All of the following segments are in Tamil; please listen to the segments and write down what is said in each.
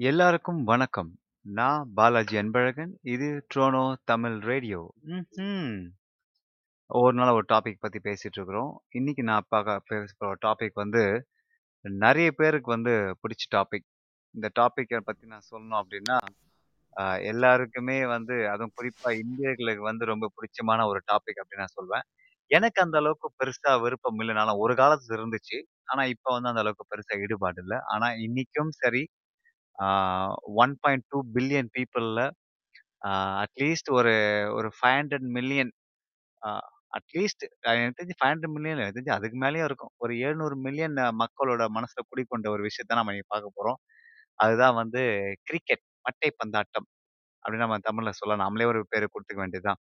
எல்லாருக்கும் வணக்கம். நான் பாலாஜி அன்பழகன். இது ட்ரோனோ தமிழ் ரேடியோ. ஒவ்வொரு நாளும் ஒரு டாபிக் பற்றி பேசிகிட்டு இருக்கிறோம். இன்றைக்கி நான் பார்க்க பேச போகிற டாபிக் வந்து, நிறைய பேருக்கு வந்து பிடிச்ச டாபிக். இந்த டாப்பிக்கை பற்றி நான் சொல்லணும் அப்படின்னா எல்லாருக்குமே வந்து அதுவும் குறிப்பாக இந்தியர்களுக்கு வந்து ரொம்ப பிடிச்சமான ஒரு டாபிக் அப்படின்னு நான் சொல்வேன். எனக்கு அந்த அளவுக்கு பெருசா விருப்பம் இல்லைனாலும் ஒரு காலத்துல இருந்துச்சு. ஆனா இப்ப வந்து அந்த அளவுக்கு பெருசா ஈடுபாடு இல்லை ஆனா இன்னைக்கும் சரி, 1.2 பில்லியன் பீப்பிள்ல அட்லீஸ்ட் ஒரு ஒரு 500 மில்லியன் அட்லீஸ்ட் எனக்கு தெரிஞ்சு 500 மில்லியன் எனக்கு தெரிஞ்சு அதுக்கு மேலயும் இருக்கும். ஒரு 700 மில்லியன் மக்களோட மனசுல குடிக்கொண்ட ஒரு விஷயத்த நம்ம இன்னைக்கு பார்க்க போறோம். அதுதான் வந்து கிரிக்கெட், மட்டை பந்தாட்டம் அப்படின்னு நம்ம தமிழ்ல சொல்லலாம். நம்மளே ஒரு பேரு குடுத்துக்க வேண்டியது தான்.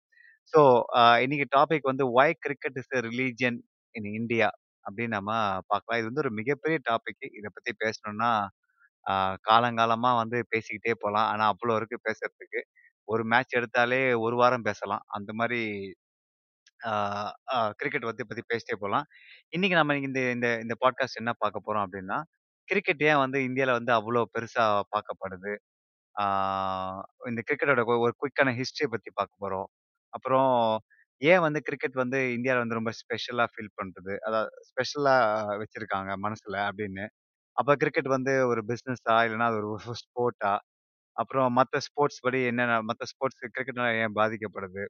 ஸோ அ இன்னைக்கு டாபிக் வந்து "why cricket is a religion in India" அப்படின்னு நம்ம பார்க்கலாம். இது வந்து ஒரு மிகப்பெரிய டாபிக். இத பத்தி பேசணும்னா, ஆ காலங்காலமா வந்து பேசிக்கிட்டே போலாம். ஆனா அவ்ளோ இருக்கு பேசுறதுக்கு. ஒரு மேட்ச் எடுத்தாலே 1 வாரம் பேசலாம். அந்த மாரி ஆ கிரிக்கெட் வந்து பத்தி பேசிட்டே போலாம். இன்னைக்கு நம்ம இந்த இந்த இந்த பாட்காஸ்ட் என்ன பார்க்க போறோம் அப்டின்னா, கிரிக்கெட் ஏன் வந்து இந்தியால வந்து அவ்ளோ பெருசா பார்க்கப்படுது? ஆ இந்த கிரிக்கெட்டோட ஒரு குயிக்கான ஹிஸ்டரிய பத்தி பார்க்க போறோம். அப்புறம் ஏன் வந்து கிரிக்கெட் வந்து இந்தியால வந்து ரொம்ப ஸ்பெஷலா ஃபீல் பண்றது? அதாவது ஸ்பெஷலா வச்சிருக்காங்க மனசுல அப்டின்னு. அப்ப கிரிக்கெட் வந்து ஒரு பிசினஸா? இல்லன்னா அது ஒரு ஸ்போர்ட்டா? அப்புறம் மத்த ஸ்போர்ட்ஸ் படி என்னென்ன மத்த ஸ்போர்ட்ஸ் கிரிக்கெட்னால ஏன் பாதிக்கப்படுது?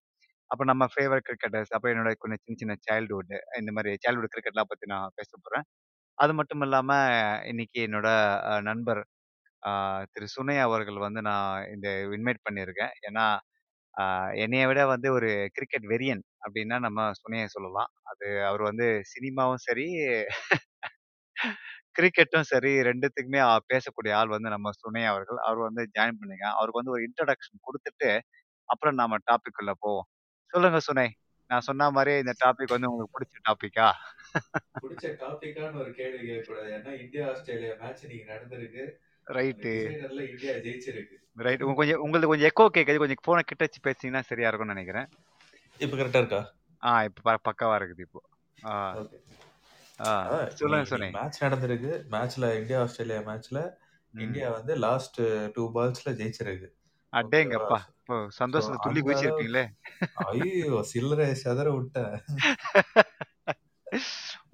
அப்ப நம்ம ஃபேவரைட் கிரிக்கெட்டர்ஸ், அப்போ என்னோட கொஞ்சம் சின்ன சின்ன சைல்ட்ஹுட் இந்த மாரி சைல்ட்ஹுட் கிரிக்கெட்லாம் பத்தி நான் பேச போறேன். அது மட்டும் இல்லாம இன்னைக்கு என்னோட அ நண்பர் அ திரு சுனை அவர்கள் வந்து நான் இந்த இன்வைட் பண்ணியிருக்கேன். ஏன்னா, அ என்னைய விட வந்து ஒரு கிரிக்கெட் வெறியன் அப்படின்னா நம்ம சுனைய சொல்லலாம். அது அவர் வந்து சினிமாவும் சரி, கிரிக்கெட்டும் சரி 2த்துக்குமே அ பேசக்கூடிய ஆள் வந்து நம்ம சுனை அவர்கள். அவர் வந்து ஜாயின் பண்ணிருக்காங்க. அவருக்கு வந்து ஒரு இன்ட்ரோடக்ஷன் குடுத்துட்டு, அப்புறம் நாம டாபிக் குள்ள போவோம். சொல்லுங்க சுனை. நான் சொன்ன மாரியே இந்த டாபிக் வந்து உங்களுக்கு புடிச்ச டாபிக்கா? புடிச்ச டாபிக்கான்னு ஒரு கேள்வி கேட்கக்கூடாது. ஏன்னா இந்தியா, ஆஸ்திரேலியா மேட்ச் இன்னைக்கு நடந்திருக்கு. அந்த ரைட்டு. டிசைடர்ல இந்தியா ஜெயிச்சிருக்கு. ரைட். உங்க கொஞ்சம் உங்களது கொஞ்சம் எக்கோ கேட்குது. கொஞ்சம் ஃபோன கிட்ட வச்சு பேசுனீங்கன்னா சரியா இருக்கும்னு நெனைக்கிறேன். இப்ப கரெக்ட்டா இருக்கா? ஆ இப்ப ப பக்காவா இருக்குது இப்போ. ஆ. ஓகே. ஆ. அதான் சொல்லுங்க இன்னைக்கு மேட்ச் நடந்திருக்கு. மேட்ச்ல இந்தியா, ஆஸ்திரேலியா மேட்ச்ல ம். இந்தியா வந்து லாஸ்ட் 2 பால்ஸ்ல ஜெயிச்சிருக்கு. ஓகேவா? அடேங்கப்பா! சோ சந்தோஷத்துல துள்ளி அந்த அளவுக்கு குதிச்சிருப்பீங்களே! ஐயய்யோ! சில்லறைய சிதற விட்டேன்.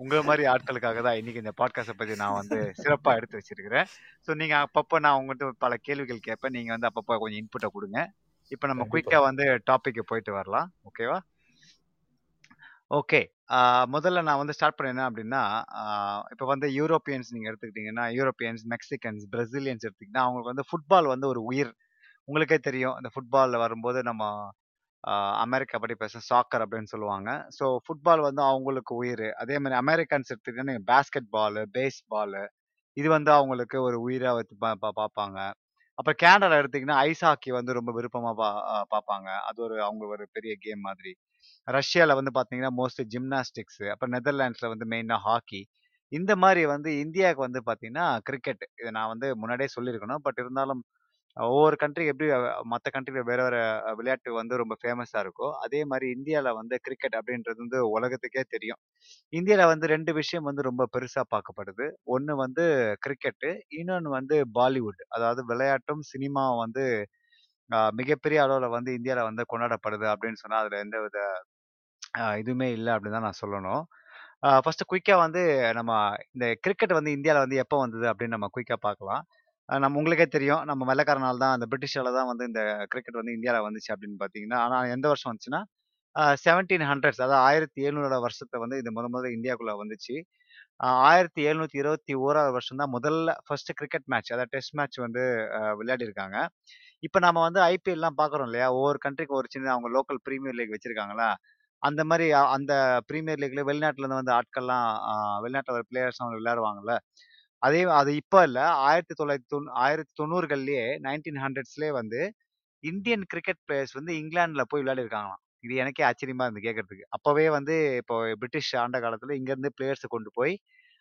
உங்கள மாரி ஆட்களுக்காக தான் இன்னைக்கு இந்த பாட்காஸ்ட்ட பத்தி நான் வந்து சிறப்பா எடுத்து வச்சிருக்கிறேன். ஸோ நீங்க அப்பப்ப நான் உங்கட்ட பல கேள்விகள் கேட்பேன். நீங்க வந்து அப்பப்ப கொஞ்சம் இன்புட்ட குடுங்க. இப்ப நம்ம கண்டிப்பா. குயிக்கா வந்து டாபிக்கு போயிட்டு வரலாம். ஓகேவா? ஓகே. ஆ முதல்ல நான் வந்து ஸ்டார்ட் பண்ணேன் என்ன இப்போ வந்து யூரோப்பியன்ஸ் நீங்கள் எடுத்துக்கிட்டீங்கன்னா, யூரோப்பியன்ஸ், மெக்சிகன்ஸ், பிரசிலியன்ஸ் எடுத்தீங்கன்னா, அவங்களுக்கு வந்து ஃபுட்பால் வந்து ஒரு உயிர். உங்களுக்கே தெரியும். இந்த ஃபுட்பாலில் வரும்போது நம்ம ஆ அமெரிக்கா படி பேச சாக்கர் அப்படின்னு சொல்லுவாங்க. ஸோ ஃபுட்பால் வந்து அவங்களுக்கு உயிர் அதே மாதிரி அமெரிக்கன்ஸ் எடுத்துக்கிட்டீங்கன்னா, பேஸ்கெட் பாலு, பேஸ்பாலு இது வந்து அவங்களுக்கு ஒரு உயிராக வச்சு பா பா பார்ப்பாங்க. அப்புறம் கேனடா எடுத்திங்கன்னா ஐஸ் ஹாக்கி வந்து ரொம்ப விருப்பமாக பா பார்ப்பாங்க. அது ஒரு அவங்க ஒரு பெரிய கேம் மாதிரி. ரஷ்யாவில் வந்து பார்த்தீங்கன்னா, மோஸ்ட்லி ஜிம்னாஸ்டிக்ஸ். அப்புறம் நெதர்லாண்ட்ஸில் வந்து மெயினாக ஹாக்கி. இந்த மாதிரி வந்து இந்தியாவுக்கு வந்து பார்த்தீங்கன்னா, கிரிக்கெட். இது நான் வந்து முன்னாடியே சொல்லியிருக்கணும். பட் இருந்தாலும் ஒவ்வொரு கண்ட்ரி எப்படி மற்ற கண்ட்ரியில் கண்ட்ரில வேற வேற விளையாட்டு வந்து ரொம்ப ஃபேமஸாக இருக்கோ, அதே மாதிரி இந்தியாவில் வந்து கிரிக்கெட் அப்படின்றது வந்து உலகத்துக்கே தெரியும். இந்தியாவில் வந்து ரெண்டு விஷயம் வந்து ரொம்ப பெருசாக பார்க்கப்படுது. ஒன்று வந்து கிரிக்கெட்டு, இன்னொன்னு வந்து பாலிவுட். அதாவது விளையாட்டும், சினிமாவும் வந்து மிகப்பெரிய அளவுல வந்து இந்தியால வந்து கொண்டாடப்படுது அப்படின்னு சொன்னா, அதுல எந்தவித அ இதுவுமே இல்லை அப்படின்னு தான் நான் சொல்லணும். ஃபஸ்ட்டு குயிக்காக குயிக்கா வந்து நம்ம இந்த கிரிக்கெட் வந்து இந்தியால வந்து எப்போ வந்தது அப்படின்னு நம்ம குயிக்கா பார்க்கலாம். நம்ம உங்களுக்கே தெரியும். நம்ம வெள்ளக்காரனால தான் அந்த பிரிட்டிஷால தான் வந்து இந்த கிரிக்கெட் வந்து இந்தியால வந்துச்சு அப்படின்னு பார்த்தீங்கன்னா, ஆனா எந்த வருஷம் வந்துச்சுன்னா, செவன்டீன் ஹண்ட்ரட்ஸ் அதாவது ஆயிரத்தி எழுநூறோட வருஷத்தை வந்து இது முத முதல்ல இந்தியாக்குள்ள வந்துச்சு. அ 1721 வருஷம் தான் முதல்ல ஃபர்ஸ்ட் கிரிக்கெட் மேட்ச் அதாவது டெஸ்ட் மேட்ச் வந்து விளையாடி இருக்காங்க இப்போ நம்ம வந்து ஐபிஎல்லாம் பார்க்குறோம் இல்லையா? ஒவ்வொரு கண்ட்ரிக்கும் ஒரு சின்ன அவங்க லோக்கல் ப்ரீமியர் லீக் வச்சிருக்காங்களா? அந்த மாதிரி அந்த ப்ரீமியர் லீக்ல வெளிநாட்டுல இருந்து ஆட்கள்லாம் வெளிநாட்டில் வர பிளேயர்ஸ் அவங்க விளையாடுவாங்கல்ல. அதே அது இப்போ இல்லை ஆயிரத்தி தொள்ளாயிரத்தி தொண்ணூ ஆயிரத்து தொண்ணூறுகள்லேயே நைன்டீன் ஹண்ட்ரட்ஸ்லேயே வந்து இந்தியன் கிரிக்கெட் பிளேயர்ஸ் வந்து இங்கிலாந்துல போய் விளையாடிருக்காங்களாம். இது எனக்கே ஆச்சரியமா இருந்து கேட்கறதுக்கு. அப்பவே வந்து இப்போ பிரிட்டிஷ் ஆண்ட காலத்துல இங்க இருந்து பிளேயர்ஸை கொண்டு போய்,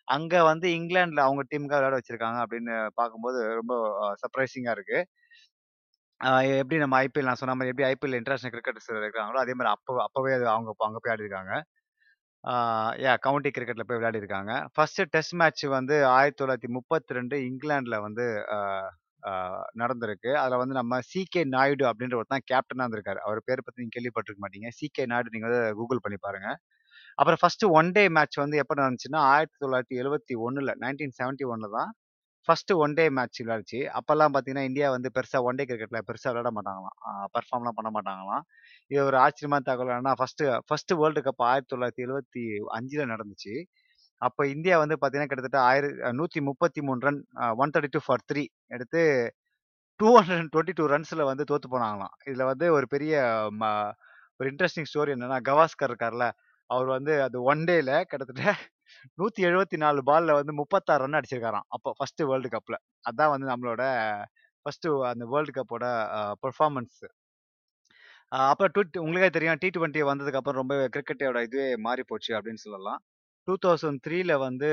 அங்க வந்து இங்கிலாந்துல அவங்க டீமுக்காக விளையாட வச்சிருக்காங்க அப்படின்னு பார்க்கும்போது ரொம்ப சர்ப்ரைசிங்கா இருக்கு. எப்படி நம்ம ஐபிஎல் நான் சொன்ன மாதிரி எப்படி ஐபிஎல் இன்டர்நேஷனல் கிரிக்கெட்டர்ஸ் இருக்காங்களோ, அதே மாதிரி அப்போ அப்பவே அது அவங்க அங்க போய் ஆடிருக்காங்க. ஆ கவுண்டி கிரிக்கெட்ல போய் விளையாடிருக்காங்க. ஃபர்ஸ்ட் டெஸ்ட் மேட்ச் வந்து 1932 இங்கிலாந்துல வந்து நடந்திருக்கு. அதில் வந்து நம்ம சிகே நாயுடு அப்படின்ற ஒருத்தன் கேப்டனாக இருந்திருக்காரு. அவர் பேர் பற்றி நீங்கள் கேள்விப்பட்டிருக்க மாட்டீங்க. சிகே நாயுடு நீங்கள் வந்து கூகுள் பண்ணி பாருங்க. அப்புறம் ஃபர்ஸ்ட் ஒன் டே மேட்ச் வந்து எப்போ நடந்துச்சுன்னா ஆயிரத்தி தொள்ளாயிரத்தி எழுபத்தி ஒன்றில் நைன்டீன் செவன்ட்டி ஒன்னில் தான் ஃபர்ஸ்ட் ஒன் டே மேட்ச் விளையாடுச்சு அப்போல்லாம் பார்த்தீங்கன்னா இந்தியா வந்து பெருசாக ஒன் டே கிரிக்கெட்டில் பெருசாக விளையாட மாட்டாங்களாம். பர்ஃபார்ம்லாம் பண்ண மாட்டாங்களாம். இது ஒரு ஆச்சரியமான தகவல். ஆனால் ஃபர்ஸ்ட் ஃபர்ஸ்ட் வேர்ல்டு கப் ஆயிரத்தி தொள்ளாயிரத்தி எழுபத்தி அஞ்சில் நடந்துச்சு. அப்போ இந்தியா வந்து பார்த்தீங்கன்னா கிட்டத்தட்ட ஆயிர நூற்றி முப்பத்தி மூணு run one thirty two for three எடுத்து two hundred and twenty two ரன்ஸில் வந்து தோத்து போனாங்களாம். இதில் வந்து ஒரு பெரிய ம ஒரு இன்ட்ரெஸ்டிங் ஸ்டோரி என்னன்னா கவாஸ்கர் இருக்கார்ல அவர் வந்து அது ஒன் டேல கிட்டத்தட்ட நூத்தி எழுபத்தி நாலு பால்ல வந்து முப்பத்தாறு ரன் அடிச்சிருக்காராம். அப்போ ஃபர்ஸ்ட் வேர்ல்டு கப்ல அதான் வந்து நம்மளோட ஃபர்ஸ்ட் அந்த வேர்ல்டு கப்போட பெர்ஃபார்மன்ஸ் அப்புறம் டூ உங்களுக்கே தெரியும் டி டுவெண்ட்டி வந்ததுக்கு அப்புறம் கிரிக்கெட்டோட இதுவே மாறி போச்சு அப்படின்னு சொல்லலாம். டூ தௌசண்ட் த்ரீல வந்து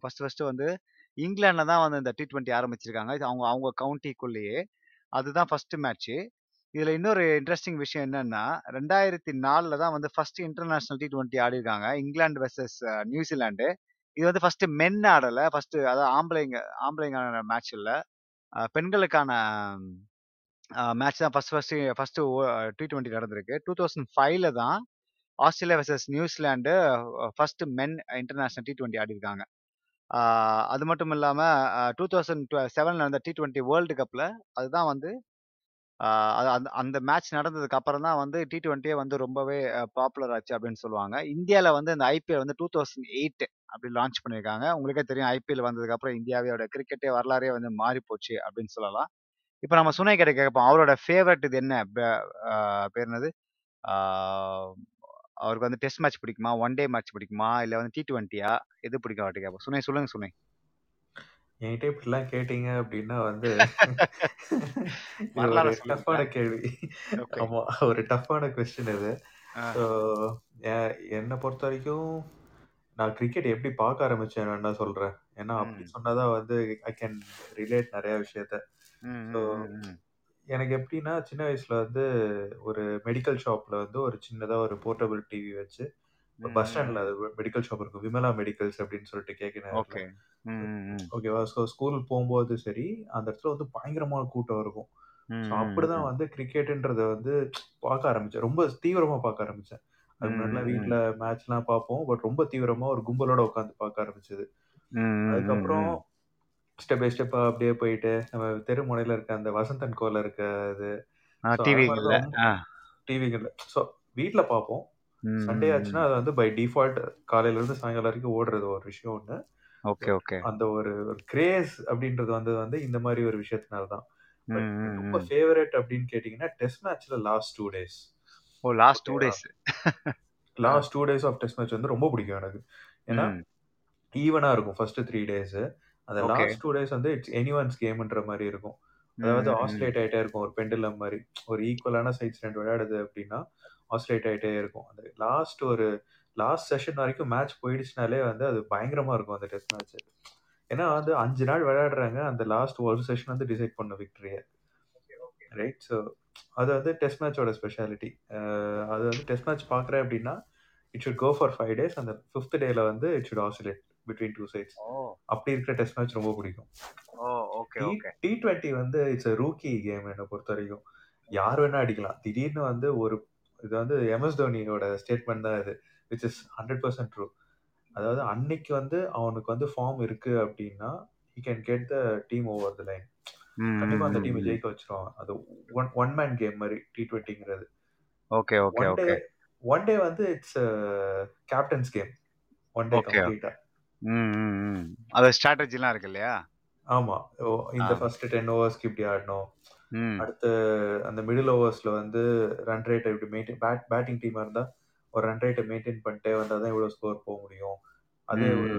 ஃபர்ஸ்ட் ஃபர்ஸ்ட் வந்து இங்கிலாந்துல தான் வந்து இந்த டி ட்வெண்ட்டி ஆரம்பிச்சிருக்காங்க. இது அவங்க அவங்க கவுண்டிக்குள்ளேயே அதுதான் ஃபர்ஸ்ட் மேட்ச்சு இதுல இன்னொரு இன்ட்ரெஸ்டிங் விஷயம் என்னன்னா ரெண்டாயிரத்தி நாலுல தான் வந்து ஃபர்ஸ்ட் இன்டர்நேஷனல் டி டுவெண்ட்டி ஆடி இருக்காங்க இங்கிலாந்து வெர்சஸ் நியூசிலாண்டு இது வந்து ஃபர்ஸ்ட் மென் ஆடல. ஃபர்ஸ்ட் அதாவது ஆம்பளைங்க ஆம்பளைங்கான மேட்ச் இல்லை. பெண்களுக்கான மேட்ச் தான். First first first T twenty நடந்திருக்கு. டூ தௌசண்ட் ஃபைவ்ல தான் Australia versus New Zealand first men international T twenty ஆடி இருக்காங்க அது மட்டும் இல்லாமல் டூ தௌசண்ட் செவன் நடந்த டி டுவெண்ட்டி வேர்ல்டு கப்பில் அதுதான் வந்து அது அந்த அந்த மேட்ச் நடந்ததுக்கு அப்புறம் தான் வந்து டி டுவெண்ட்டியே வந்து ரொம்பவே பாப்புலர் ஆச்சு அப்படின்னு சொல்லுவாங்க. இந்தியாவில் வந்து இந்த ஐபிஎல் வந்து டூ தௌசண்ட் எயிட் அப்படி லான்ச் பண்ணியிருக்காங்க. உங்களுக்கே தெரியும் ஐபிஎல் வந்ததுக்கப்புறம் இந்தியாவோட கிரிக்கெட்டே வரலாறே வந்து மாறி போச்சு அப்படின்னு சொல்லலாம். இப்போ நம்ம சுனை கிட்ட கேட்போம் அவரோட ஃபேவரட் இது என்ன? பேர் என்னது? அவருக்கு வந்து டெஸ்ட் மேட்ச் பிடிக்குமா? ஒன் டே மேட்ச் பிடிக்குமா? இல்லை வந்து டி டுவெண்ட்டியா எது பிடிக்கும் அவர்கிட்ட கேட்போம் சுனை சொல்லுங்க சுனை. என்கிட்ட இப்படிலாம் கேட்டீங்க அப்படின்னா வந்து ஒரு டஃப்பான கேள்வி. ஆமா ஒரு டஃப்பான கொஸ்டின் இது. என்னை பொறுத்த வரைக்கும் நான் கிரிக்கெட் எப்படி பார்க்க ஆரம்பிச்சேன் நான் சொல்றேன். ஏன்னா அப்படி சொன்னாதான் வந்து ஐ கேன் ரிலேட் நிறைய விஷயத்த. ஸோ எனக்கு எப்படின்னா சின்ன வயசுல வந்து ஒரு மெடிக்கல் ஷாப்ல வந்து ஒரு சின்னதா ஒரு போர்ட்டபிள் டிவி வச்சு பஸ் ஸ்டாண்ட்ல ம். அது மெடிக்கல் ஷாப் இருக்கும். விமலா மெடிக்கல்ஸ் அப்படின்னு சொல்லிட்டு கேட்க நேரில் ஓகே. ம் ம் ம். ஓகேவா ஸோ ஸ்கூல் போகும்போது சரி அந்த இடத்துல வந்து பயங்கரமான கூட்டம் இருக்கும். ம் ஸோ ம் அப்படிதான் ம். வந்து கிரிக்கெட்டுன்றத வந்து பார்க்க ஆரம்பிச்சேன். ரொம்ப தீவிரமா பார்க்க ஆரம்பிச்சேன். அதுக்கு ம் முன்னாடிலாம் ம் வீட்டில் மேட்ச்லாம் பார்ப்போம். பட் ரொம்ப தீவிரமா ஒரு கும்பலோட உட்காந்து பார்க்க ஆரம்பிச்சது. ம் ம் ம் அதுக்கப்புறம் ம் ஸ்டெப் பை ஸ்டெப்பா அப்படியே போயிட்டு நம்ம தெருமுனையில இருக்க அந்த வசந்தன் கோல இருக்க இது. டிவிங்கள்ல தான். ரொம்ப ஆ டிவிகளில் ஸோ வீட்டில் பார்ப்போம். ம் சண்டே ஆச்சுன்னா அது வந்து பை டிஃபால்ட் காலையிலேருந்து சாயங்காலம் வரைக்கும் ஓடுறது ஒரு விஷயம் ஒன்று ஓகே ஓகே. அந்த ஒரு கிரேஸ் அப்படின்றது வந்து வந்து இந்த மாதிரி ஒரு விஷயத்தினால தான். ரொம்ப ஃபேவரட் அப்படின்னு கேட்டிங்கன்னா டெஸ்ட் மேட்ச்சில் last two days oh last two days last two days of test match வந்து ரொம்ப பிடிக்கும் எனக்கு. ஏன்னா ம். ஈவனாக இருக்கும். ஃபர்ஸ்ட் த்ரீ டேஸ் அந்த லாஸ்ட் டூ டேஸ் வந்து இட்ஸ் எனி ஒன்ஸ் கேம்ன்ற மாதிரி இருக்கும். அதாவது ஆஸ்ட்ரேட் ஆகிட்டே இருக்கும். ஒரு பெண்டுலம் மாதிரி. ஒரு ஈக்குவலான சைட்ஸ் ரெண்டு விளையாடுது அப்படின்னா ஆஸ்ட்ரேட் ஆகிட்டே இருக்கும். அந்த லாஸ்ட் ஒரு லாஸ்ட் செஷன் வரைக்கும் மேட்ச் போயிடுச்சுனாலே வந்து அது பயங்கரமா இருக்கும் அந்த டெஸ்ட் மேட்ச் ஏன்னா வந்து அஞ்சு நாள் விளையாடுறாங்க. அந்த லாஸ்ட் ஒரு செஷன் வந்து டிசைட் பண்ண விக்டரியை ரைட் ஸோ அது வந்து டெஸ்ட் மேட்சோட ஸ்பெஷாலிட்டி அது வந்து டெஸ்ட் மேட்ச் பார்க்குறேன் அப்படின்னா it should go for five days அந்த ஃபிஃப்த் டேல வந்து it should oscillate between two sides அப்படி இருக்கிற டெஸ்ட் மேட்ச் ரொம்ப பிடிக்கும். டி ட்வெண்ட்டி வந்து இட்ஸ் a ரூக்கி கேம் என்னை பொறுத்த வரைக்கும் யார் வேணா அடிக்கலாம். திடீர்னு வந்து ஒரு இது வந்து எம்எஸ் தோனியோட ஸ்டேட்மெண்ட் தான் இது which is hundred percent true அதாவது அன்னைக்கு வந்து அவனுக்கு வந்து ஃபார்ம் இருக்கு அப்படின்னா he can get the team over the line கண்டிப்பா அந்த டீமை ஜெயிக்க வச்சிருவாங்க. அது ஒன் ஒன் மேன் கேம் மாதிரி T ட்வெண்ட்டிங்கிறது okay okay okay one day வந்து it's captain's game one day கம்ப்ளீட்டா அது ஸ்ட்ராட்டஜிலாம் இருக்கு இல்லையா? ஆமா. இந்த ஃபர்ஸ்ட் டென் ஓவர்ஸ்க்கு இப்படி ஆடணும். அடுத்து அந்த மிடில் ஓவர்ஸ்ல வந்து ரன் ரேட்டை இப்படி மெயின்டைன் பேட் பேட்டிங் டீமா இருந்தா ஒரு ரன் ரேட்டை மெயின்டைன் பண்ணிட்டே வந்தால் தான் இவ்வளோ ஸ்கோர் போக முடியும். அதே ஒரு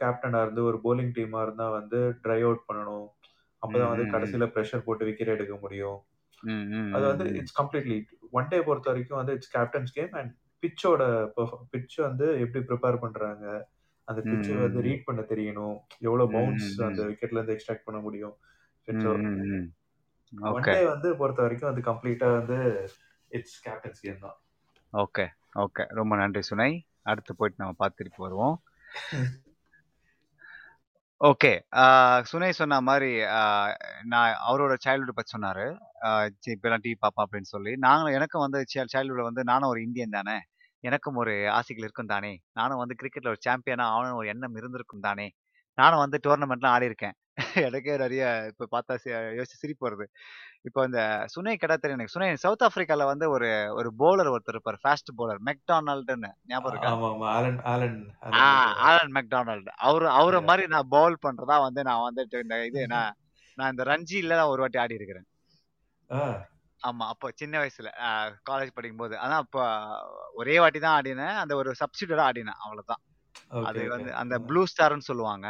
கேப்டனா இருந்து ஒரு bowling டீமா இருந்தா வந்து ட்ரை அவுட் பண்ணணும். அப்பதான் வந்து கடைசியில ப்ரெஷர் போட்டு விக்கெட் எடுக்க முடியும். அது வந்து இட்ஸ் கம்ப்ளீட்லி ஒன் டே பொறுத்த வரைக்கும் வந்து இட்ஸ் கேப்டன்ஸ் கேம் அண்ட் பிச்சோட பிட்ச் வந்து எப்படி ப்ரிப்பேர் பண்றாங்க அந்த பிச்சை வந்து ரீட் பண்ண தெரியணும். எவ்வளவு பவுன்ஸ் அந்த விக்கெட்ல இருந்து எக்ஸ்ட்ராக்ட் பண்ண முடியும். ஒன் டே வந்து பொறுத்த வரைக்கும் அது கம்ப்ளீட்டா வந்து இட்ஸ் கேப்டன்ஸ் கேம் தான். ஓகே ஓகே ரொம்ப நன்றி சுனை. அடுத்து போயிட்டு நம்ம பார்த்துட்டு வருவோம். ஓகே. சுனை சொன்ன ஆ நான் அவரோட சைல்ட்ஹுட் பத்தி சொன்னாரு. இப்பலாம் டிவி பாப்பா அப்படின்னு சொல்லி. நாங்களும் எனக்கும் வந்து சை சைல்ட்ஹுட்ல வந்து நானும் ஒரு இந்தியன் தானே! எனக்கும் ஒரு ஆசைகள் இருக்கும் தானே! நானும் வந்து கிரிக்கெட்ல ஒரு சாம்பியனா ஆகணும்னு ஒரு எண்ணம் இருந்திருக்கும் தானே! நானும் வந்து டோர்னமெண்ட்லாம் ஆடியிருக்கேன். எனக்கே நெறைய இப்ப பார்த்தா யோசிச்சு சிரிப்பு வருது. இப்போ இந்த சுனை தெரியும் எனக்கு. சுனை சவுத் ஆஃப்ரிக்கால வந்து ஒரு ஒரு பவுலர் ஒருத்தர் இருப்பாரு. ஃபாஸ்ட் பவுலர் மெக்டானல்டுன்னு ஞாபகம். Alan McDonald. அவரு அவர! மாரி நான் பவுல் பண்றதா வந்து நான் வந்துட்டு இந்த இது நான் நான் இந்த ரஞ்சில ஒரு வாட்டி ஆடியிருக்கிறேன். ஆ. ஆமா. அப்போ சின்ன வயசுல காலேஜ் படிக்கும்போது. ஆனா அப்ப ஒரே வாட்டி தான் ஆடினேன். அந்த ஒரு சப்ஸ்டிடியூட்டா ஆடினேன். அவ்வளோதான். ஓகே, அது. வந்து அந்த. ப்ளூ ஸ்டார்ன்னு சொல்லுவாங்க.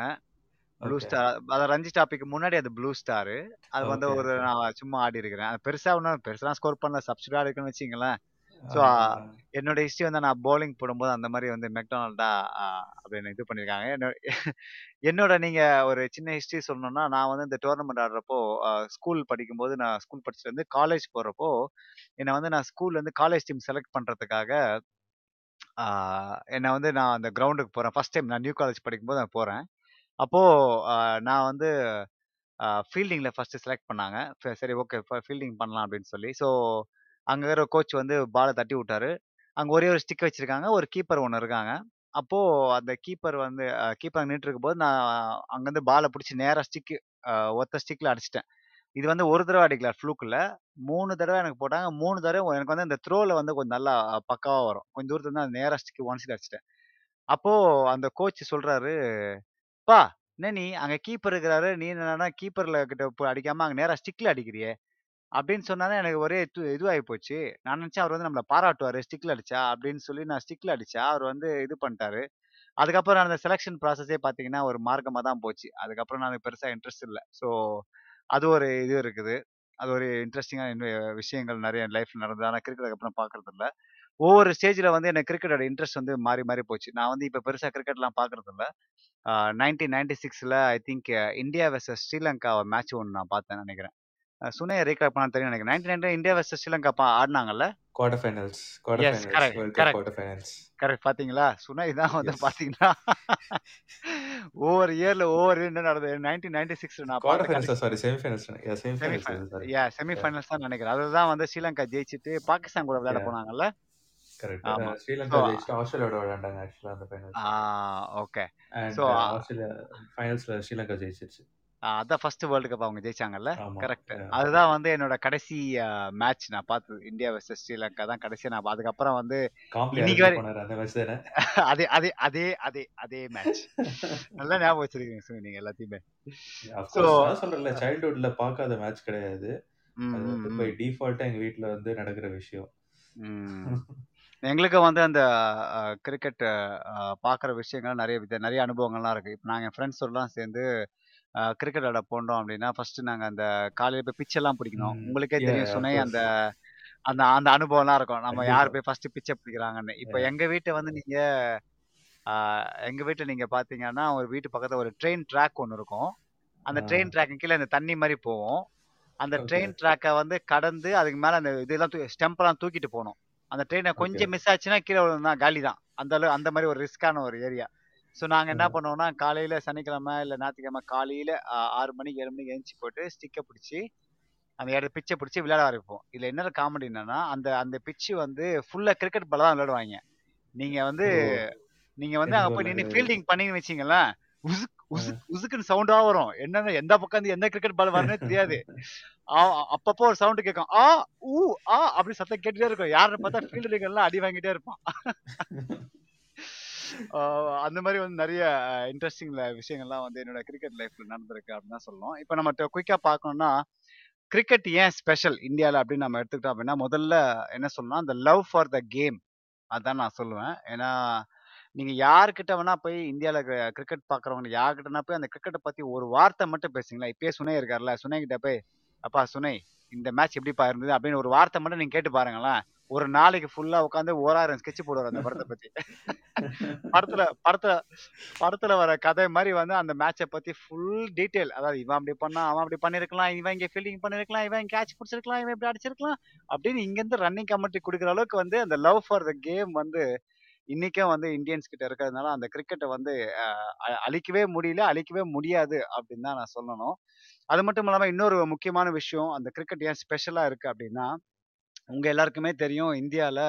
ப்ளூ. ஸ்டார் அதான் ரஞ்சி ட்ராஃபிக்கு முன்னாடி அது ப்ளூ ஸ்டாரு. அது வந்து ஒரு. நான் சும்மா ஆடியிருக்கிறேன். அது பெருசா ஒண்ணும் பெருசாலாம் ஸ்கோர் பண்ணல. சப்ஸ்டிடியூட்டா ஆடிருக்கேன்னு வச்சுக்கங்களேன். ஸோ. என்னோட ஹிஸ்டரி வந்து நான் பவுலிங் போடும்போது அந்த மாரி வந்து மெக்டானல்டா அப்படின்னு இது பண்ணியிருக்காங்க. என்ன என்னோட நீங்க ஒரு சின்ன ஹிஸ்டரி சொல்லணும்னா, நான் வந்து இந்த டோர்னமெண்ட் ஆடுறப்போ ஸ்கூல் படிக்கும்போது நான் ஸ்கூல் படிச்சுட்டுருந்து காலேஜ் போறப்போ, என்ன வந்து நான் ஸ்கூல்லேருந்து காலேஜ் டீம் செலக்ட் பண்றதுக்காக ஆ என்ன வந்து நான் அந்த கிரவுண்டுக்கு போறேன். ஃபர்ஸ்ட் டைம் நான் நியூ காலேஜ் படிக்கும்போது நான் போறேன். அப்போ அ நான் வந்து அ ஃபீல்டிங்ல ஃபர்ஸ்ட்டு செலக்ட் பண்ணாங்க. சரி ஓகே ஃப ஃபீல்டிங் பண்ணலாம் அப்படின்னு சொல்லி. ஸோ அங்கே இருக்கிற கோச் வந்து பாலை தட்டி விட்டாரு. அங்கே ஒரே ஒரு ஸ்டிக் வச்சுருக்காங்க ஒரு கீப்பர் ஒன்று இருக்காங்க. அப்போது அந்த கீப்பர் வந்து கீப்பர் நின்று இருக்கும்போது நான் அங்கேருந்து பாலை பிடிச்சி நேராக ஸ்டிக்கு ஒத்த ஸ்டிக்கில் அடிச்சிட்டேன் இது வந்து ஒரு தடவை அடிக்கல ஃப்ளூக்கில் மூணு தடவை எனக்கு போட்டாங்க. மூணு தடவை எனக்கு வந்து அந்த த்ரோவில் வந்து கொஞ்சம் நல்லா பக்காவாக வரும். கொஞ்சம் தூரத்துல இருந்து நேராக நேரா ஸ்டிக் ஒன் அடிச்சிட்டேன் அப்போது அந்த கோச் சொல்கிறாரு பா என்ன நீ அங்கே கீப்பர் இருக்கிறாரு. நீ என்னன்னா கீப்பரில் கிட்ட அடிக்காமல் அங்கே நேராக ஸ்டிக்கில் அடிக்கிறியே!" அப்படின்னு சொன்னாலே எனக்கு ஒரே இது இதுவாகி போச்சு. நான் நினச்சேன் அவர் வந்து நம்மளை பாராட்டுவார் ஸ்டிக்கில் அடிச்சா அப்படின்னு சொல்லி நான் ஸ்டிக்கில் அடித்தா அவர் வந்து இது பண்ணிட்டாரு. அதுக்கப்புறம் நான் அந்த செலெக்ஷன் ப்ராசஸே பார்த்தீங்கன்னா, ஒரு மார்க்கமாக தான் போச்சு. அதுக்கப்புறம் நான் பெருசாக இன்ட்ரெஸ்ட் இல்லை ஸோ அது ஒரு இது இருக்குது. அது ஒரு இன்ட்ரெஸ்டிங்கான விஷயங்கள் நிறைய என் லைஃப்ல நடந்தது. ஆனால் கிரிக்கெட் அதுக்கப்புறம் பார்க்கறதில்ல. ஒவ்வொரு ஸ்டேஜில் வந்து எனக்கு கிரிக்கெட்டோட இன்ட்ரெஸ்ட் வந்து மாறி, மாறி போச்சு. நான் வந்து இப்போ பெருசாக கிரிக்கெட்லாம் பார்க்கறதில்ல. ஆ 1996ல I think India versus Sri match ஒன்று நான் பார்த்தேன் நினைக்கிறேன் சுனைய ரீகலெக்ட் பண்ணா தெரியும்னு நெனைக்கிறேன். 1999 India versus Sri Lanka? Quarter finals quarter yes. Finals. Correct, பார்த்தீங்களா? சுனை தான் வந்து எஸ். பார்த்தீங்கன்னா, ஒவ்வொரு இயர்ல ஒவ்வொரு என்ன நடந்தது 1996ல நான் குவார்ட்டர் பார்த்த ஃபைனல்ஸா கடைசி sorry semi finals yeah semi finals தான் நெனைக்கிறேன். அதுதான் வந்து ஸ்ரீலங்கா ஜெயிச்சுட்டு பாகிஸ்தான் கூட விளையாட. போனாங்கல்ல? ஸ்ரீலங்கா ஜெயிச்சுட்டு ஆஸ்திரேலியாவோட விளையாண்டாங்க ஆக்சுவலா அந்த ஆ finals. Okay. So and Australia ஃபைனல்ஸ்ல Sri Lanka ஜெயிச்சிருச்சு. அதான் ஃபர்ஸ்ட் வேர்ல்ட் கப் அவங்க ஜெயிச்சாங்கல்ல? கரெக்ட். அதுதான் வந்து என்னோட கடைசி மேட்ச் நான் பார்த்தது. இந்தியா வெர்சஸ் ஸ்ரீலங்கா தான் கடைசியா நான் அதுக்கப்புறம் வந்து இன்னைக்கு வரை? அதே அதே அதே அதே அதே மேட்ச். நல்லா ஞாபகம் வச்சிருக்கீங்க நீங்க எல்லாத்தையுமே. சொல்றேன்ல சைல்ட்ஹுட்ல பார்க்காத மேட்ச் கிடையாது. ம், அது ம், வந்து ம். பை டிஃபால்ட்டா எங்க வீட்ல வந்து நடக்கிற விஷயம். எங்களுக்கு வந்து அந்த கிரிக்கெட் பார்க்குற விஷயங்கள் நெறைய நெறைய அனுபவங்கள்லாம் இருக்கு. இப்ப நாங்க என் ஃப்ரெண்ட்ஸோடலாம் சேர்ந்து அ கிரிக்கெட் விளையாட போனோம் அப்டின்னா, ஃபர்ஸ்ட்டு நாங்க அந்த காலையில போய் பிட்ச் எல்லாம் பிடிக்கணும். உங்களுக்கே தெரியும் சுனை. அந்த அந்த அந்த அனுபவம்லாம் இருக்கும். நம்ம. யார் போய் ஃபர்ஸ்ட்டு பிட்ச்ச பிடிக்கிறாங்கன்னு. இப்ப. எங்க வீட்ட வந்து நீங்க எங்க வீட்ல நீங்க பார்த்தீங்கன்னா, ஒரு வீட்டு பக்கத்துல ஒரு ட்ரெயின் ட்ராக் ஒண்ணு இருக்கும். அந்த. ட்ரெயின் ட்ராக்கு கீழ அந்த தண்ணி மாரி போவும். அந்த. ட்ரெயின் ட்ராக்க வந்து கடந்து அதுக்கு மேல அந்த இதெல்லாம் தூ ஸ்டெம்ப்லாம் தூக்கிட்டு போணும். அந்த ட்ரெயின. கொஞ்சம் மிஸ் ஆச்சுன்னா கீழ விழுந்தா காலி தான். அந்த அளவு அந்த மாரி ஒரு ரிஸ்க்கான ஒரு ஏரியா. ஸோ நாங்க என்ன. பண்ணுவோம்னா, காலையில சனிக்கிழமை இல்ல ஞாயித்துக்கிழமை காலையில 6 மணிக்கு 7 மணிக்கு எந்திச்சு போயிட்டு ஸ்டிக்க பிடிச்சு, அந்த எட பிட்ச பிடிச்சு விளையாட ஆரம்பிப்போம். இதுல என்ன காமெடி என்னன்னா, அந்த அந்த பிட்ச் வந்து ஃபுல்லா கிரிக்கெட் பால தான் விளையாடுவாய்ங்க. நீங்க வந்து ஓ! நீங்க வந்து அங்க போய் கிடையாது. ஃபீல்டிங் பண்ணீங்கன்னு வச்சுக்கங்களேன், உசுக். உசுக் உசுக்குன்னு சவுண்டா வரும். என்னன்னு எந்த பக்கம் இருந்து எந்த கிரிக்கெட் பால் வரும்னே தெரியாது. அப்பப்போ ஒரு சவுண்ட் கேட்கும். ஆ, ஊ, ஆ அப்படி சத்தம் கேட்டுட்டே இருக்கும். யாருன்னு பார்த்தா எல்லாம் அடி வாங்கிட்டே இருப்பான். அந்த மாதிரி வந்து நிறைய இன்ட்ரெஸ்டிங் விஷயங்கள்லாம் வந்து என்னோட கிரிக்கெட் லைஃப்ல நடந்திருக்கு அப்படின்னு தான் சொல்லணும். இப்போ நம்ம ட குயிக்கா பார்க்கணும்னா, கிரிக்கெட் ஏன் ஸ்பெஷல் இந்தியாவில் அப்படின்னு நம்ம எடுத்துக்கிட்டோம் அப்படின்னா, முதல்ல என்ன சொல்லணும் அந்த லவ் ஃபார் த கேம் அதான் நான் சொல்லுவேன். ஏன்னா, நீங்க யார்கிட்ட வேணா போய் இந்தியாவில் கிரிக்கெட் பார்க்குறவங்க யார்கிட்டனா போய் அந்த கிரிக்கெட்டை பத்தி ஒரு வார்த்தை மட்டும் பேசுங்களேன். இப்பயே சுனை இருக்கார்ல, சுனை கிட்ட போய், "அப்பா சுனை, இந்த மேட்ச் எப்படிப்பா இருந்தது?" அப்படின்னு ஒரு வார்த்தை மட்டும் நீங்க கேட்டு பாருங்களேன். ஒரு நாளைக்கு ஃபுல்லா உட்கார்ந்து ஓராயிரம் ஸ்கெட்ச் போடுவாரு அந்த படத்த பத்தி. படத்துல படத்துல படத்துல வர கதை மாரி வந்து அந்த மேட்ச பத்தி ஃபுல் டீட்டெயில். அதாவது இவன் அப்படி பண்ணான், அவன் அப்படி பண்ணியிருக்கலாம், இவன் இங்க ஃபீல்டிங் பண்ணியிருக்கலாம், இவன் கேட்ச் புடிச்சிருக்கலாம், இவன் இப்படி அடிச்சிருக்கலாம். அப்படின்னு இங்கருந்து ரன்னிங் கமெண்ட்ரி குடுக்குற அளவுக்கு வந்து அந்த லவ் ஃபார் த கேம் வந்து இன்னைக்கும் வந்து இந்தியன்ஸ் கிட்ட இருக்கிறதுனால அந்த கிரிக்கெட்டை வந்து அ- அழிக்கவே முடியல அழிக்கவே முடியாது அப்படின்னு தான் நான் சொல்லணும். அது மட்டும் இல்லாமல் இன்னொரு முக்கியமான விஷயம் அந்த கிரிக்கெட் ஏன் ஸ்பெஷலாக இருக்குது அப்படின்னா உங்க எல்லாருக்குமே தெரியும் இந்தியாவில்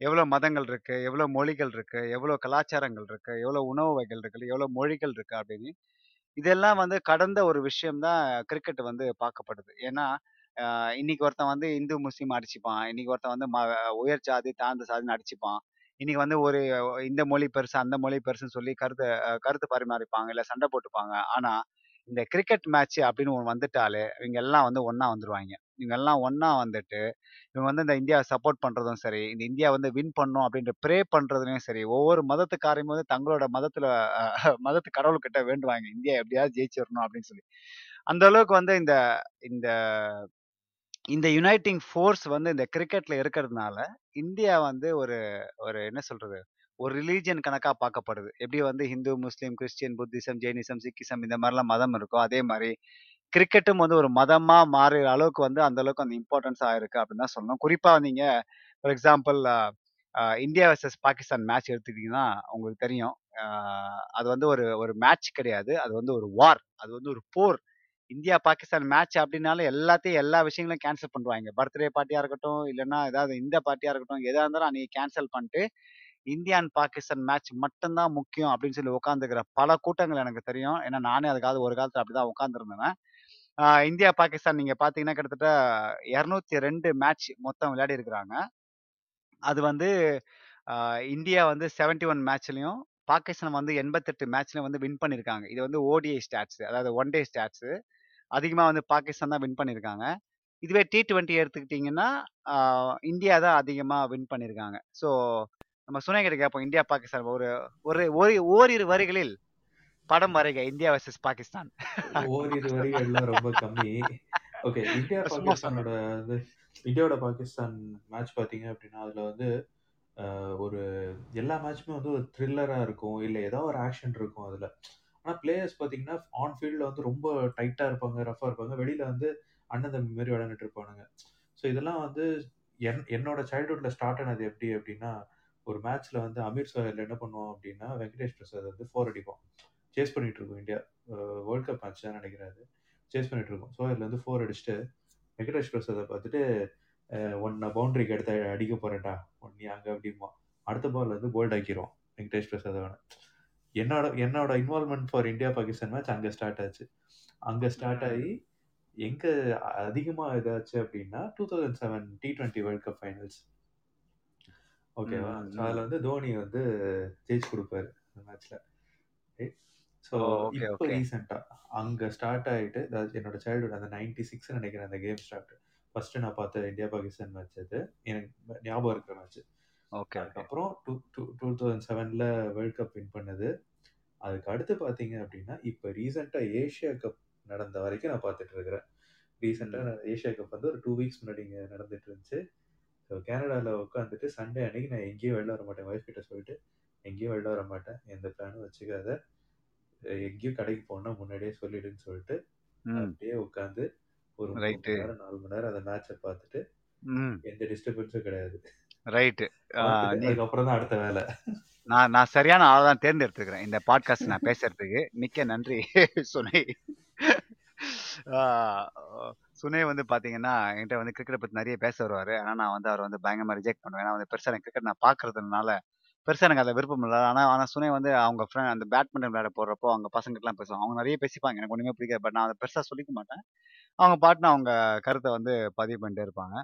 எவ்வளோ மதங்கள் இருக்கு எவ்வளோ மொழிகள் இருக்கு எவ்வளோ கலாச்சாரங்கள் இருக்கு எவ்வளோ உணவு வகைகள் இருக்கு எவ்வளோ மொழிகள் இருக்கு அப்படின்னு. இதெல்லாம் வந்து கடந்த ஒரு விஷயம் தான் கிரிக்கெட் வந்து பார்க்கப்படுது. ஏன்னா இன்னைக்கு ஒருத்தன் வந்து இந்து முஸ்லீம் அடிச்சுப்பான். இன்னைக்கு ஒருத்தன் வந்து ம உயர் ஜாதி தாழ்ந்த சாதின்னு அடிச்சுப்பான். இன்னைக்கு வந்து ஒரு இந்த மொழி பெருசு அந்த மொழி பெருசுன்னு சொல்லி கருத்து கருத்து பரிமாறிப்பாங்க இல்லை சண்டை போட்டுப்பாங்க. ஆனா இந்த கிரிக்கெட் மேட்ச் அப்படின்னு ஒன்று வந்துட்டாலே இவங்க எல்லாம் வந்து ஒன்றா வந்துருவாங்க இவங்க எல்லாம் ஒன்றா வந்துட்டு இவங்க வந்து இந்த இந்தியாவை சப்போர்ட் பண்றதும் சரி இந்த இந்தியா வந்து வின் பண்ணும் அப்படின்ற ப்ரே பண்ணுறதுலையும் சரி ஒவ்வொரு மதத்துக்காரையும் வந்து தங்களோட மதத்துல மதத்து கடவுள்கிட்ட வேண்டுவாங்க இந்தியா எப்படியாவது ஜெயிச்சிடணும் அப்படின்னு சொல்லி. அந்த அளவுக்கு வந்து இந்த இந்த இந்த யுனைட்டிங் ஃபோர்ஸ் வந்து இந்த கிரிக்கெட்ல இருக்கிறதுனால இந்தியா வந்து ஒரு ஒரு என்ன சொல்றது ஒரு ரிலீஜியன் கணக்காக பார்க்கப்படுது. எப்படி வந்து Hindu Muslim Christian Buddhism Jainism Sikhism இந்த மாதிரிலாம் மதம் இருக்கோ அதே மாதிரி கிரிக்கெட்டும் வந்து ஒரு மதமா மாறுற அளவுக்கு வந்து அந்த அளவுக்கு அந்த இம்பார்ட்டன்ஸ் ஆயிருக்கு அப்படின்னு தான் சொல்லணும். குறிப்பா நீங்க for example India versus Pakistan match எடுத்துக்கிட்டீங்கன்னா உங்களுக்கு தெரியும். அது வந்து ஒரு ஒரு மேட்ச் கிடையாது. அது வந்து ஒரு வார் அது வந்து ஒரு போர். இந்தியா பாகிஸ்தான் மேட்ச் அப்படின்னாலும் எல்லாத்தையும் எல்லா விஷயங்களையும் கேன்சல் பண்ணுவாங்க பர்த்டே பார்ட்டியா இருக்கட்டும் இல்லைன்னா ஏதாவது இந்த பார்ட்டியா இருக்கட்டும் எதா இருந்தாலும் அன்னைக்கு கேன்சல் பண்ணிட்டு இந்தியா அண்ட் பாகிஸ்தான் மேட்ச் மட்டும்தான் முக்கியம் அப்படின்னு சொல்லி உட்காந்துக்கிற பல கூட்டங்கள் எனக்கு தெரியும். ஏன்னா நானே அதுக்காவது ஒரு காலத்துல அப்படிதான் உட்காந்துருந்தேன் இந்தியா பாகிஸ்தான் நீங்க பாத்தீங்கன்னா கிட்டத்தட்ட இருநூத்தி ரெண்டு மேட்ச் மொத்தம் விளையாடி இருக்கிறாங்க. அது வந்து இந்தியா வந்து 71 ஒன் மேட்ச்லையும் பாகிஸ்தான் வந்து எண்பத்தெட்டு மேட்ச்ல வந்து வின் பண்ணியிருக்காங்க. இது வந்து ஓடிஐ ஸ்டாட்ஸ் அதாவது ஒன் டே ஸ்டாட்ஸு அதிகமா வந்து பாகிஸ்தான் தான் வின் பண்ணிருக்காங்க. இதுவே டி டுவெண்ட்டி எடுத்துக்கிட்டிங்கன்னா இந்தியா தான் அதிகமா வின் பண்ணிருக்காங்க. ஸோ நம்ம சுனை கிட்ட கேட்போம் இந்தியா பாகிஸ்தான். ஒரு ஒரு ஒரு ஓரிரு வரிகளில் படம் வரைக. India versus Pakistan. ஓரிரு வரிகள்லாம் ரொம்ப கம்மி. ஓகே இந்தியா பாகிஸ்தானோட இந்தியாவோட பாகிஸ்தான் மேட்ச் பார்த்தீங்க அப்படின்னா அதில் வந்து ஒரு எல்லா மேட்ச்சுமே வந்து ஒரு த்ரில்லராக இருக்கும். இல்லை ஏதாவது ஒரு ஆக்ஷன் இருக்கும் அதில். ஆனால் பிளேயர்ஸ் பார்த்தீங்கன்னா ஆன் ஃபீல்டில் வந்து ரொம்ப டைட்டாக இருப்பாங்க ரஃபாக இருப்பாங்க. வெளியில் வந்து அண்ணன் தம்பி மாதிரி விளையாண்டுட்டு இருப்பானுங்க. ஸோ இதெல்லாம் வந்து என் என்னோட சைல்ட்ஹுட்டில் ஸ்டார்ட் ஆனது எப்படி அப்படின்னா ஒரு மேட்ச்சில் வந்து அமீர் சோஹல் என்ன பண்ணுவோம் அப்படின்னா வெங்கடேஷ் பிரசாத் வந்து ஃபோர் அடிப்போம் சேஸ் பண்ணிட்டு இருக்கோம் இந்தியா வேர்ல்ட் கப் மேட்ச் தான் நினைக்கிறாரு. சேஸ் பண்ணிட்டு இருக்கோம். சோஹல் வந்து ஃபோர் அடிச்சுட்டு வெங்கடேஷ் பிரசாதை பார்த்துட்டு ஒன்னை பவுண்டரிக்கு எடுத்து அடிக்க போறேன்டா ஒன் நீ அங்கே அப்படிமா அடுத்த பால் வந்து போல்ட் ஆக்கிடுவோம் வெங்கடேஷ் பிரசாத் அவனை. என்னோட என்னோட involvement for India Pakistan match அங்கே ஸ்டார்ட் ஆச்சு. அங்கே ஸ்டார்ட் ஆகி எங்க அதிகமாக இதாச்சு அப்படின்னா two thousand seven T twenty world cup finals ஓகேவா ஸோ. அதில் வந்து தோனி வந்து ஜெயிச்சு கொடுப்பாரு அந்த மேட்ச்சில் ஸோ இப்போ ரீசெண்டாக அங்கே ஸ்டார்ட் ஆகிட்டு என்னோட சைல்டுஹுட் அந்த நைன்டி சிக்ஸ் நினைக்கிறேன் அந்த கேம் ஸ்டார்ட் ஃபர்ஸ்ட் நான் பார்த்த இந்தியா பாகிஸ்தான் மேட்ச் அது. எனக்கு ஞாபகம் இருக்கிற மேட்ச் ஓகே அதுக்கப்புறம் டூ டூ டூ தௌசண்ட் செவனில் வேர்ல்ட் கப் வின் பண்ணது. அதுக்கு அடுத்து பார்த்தீங்க அப்படின்னா இப்போ ரீசெண்டாக ஏஷியா கப் நடந்த வரைக்கும் நான் பார்த்துட்டு இருக்கிறேன் ரீசெண்டாக ஏஷியா கப் வந்து ஒரு டூ வீக்ஸ் முன்னாடி இங்கே நடந்துட்டு இருந்துச்சு ஸோ கனடாவில் உட்காந்துட்டு சண்டே அன்னைக்கு நான் எங்கேயும் வெளில வர மாட்டேன். ஒய்ஃப் கிட்ட சொல்லிட்டு எங்கேயும் வெளில வர மாட்டேன். எந்த பிளானும் வச்சுக்காத. எங்கேயும் கடைக்கு போனா முன்னாடியே சொல்லிடுன்னு சொல்லிட்டு அப்படியே உட்காந்து ஒரு மூணு நேரம் நாலு மணி நேரம் அந்த மேட்சை பார்த்துட்டு எந்த டிஸ்டர்பன்ஸும் கிடையாது. ரைட்டு. அதுக்கப்புறம் தான் அடுத்த வேலை. நான் நான் சரியான ஆளை தான் தேர்ந்தெடுத்துக்கிறேன் இந்த பாட்காஸ்ட் நான் பேசுறதுக்கு. மிக்க நன்றி சுனை. சுனை வந்து பாத்தீங்கன்னா என்கிட்ட வந்து கிரிக்கெட் பத்தி நிறைய பேச வருவாரு. ஆனா நான் வந்து அவர் வந்து பயங்கரமா ரிஜெக்ட் பண்ணுவேன். ஏன்னா வந்து பெருசா எனக்கு கிரிக்கெட் நான் பாக்குறதுனால பெருசா எனக்கு அதில் விருப்பம் இல்லை. ஆனா ஆனா சுனை வந்து அவங்க ஃப்ரெண்ட் அந்த பேட்மிண்டன் விளையாட போடுறப்போ அவங்க பசங்கிட்டலாம் பேசுவாங்க. அவங்க நிறைய பேசிப்பாங்க. எனக்கு ஒண்ணுமே பிடிக்காது. பட் நான் அதை பெருசா சொல்லிக்க மாட்டேன். அவங்க பாட்டுன்னு அவங்க கருத்தை வந்து பதிவு பண்ணிட்டே இருப்பாங்க.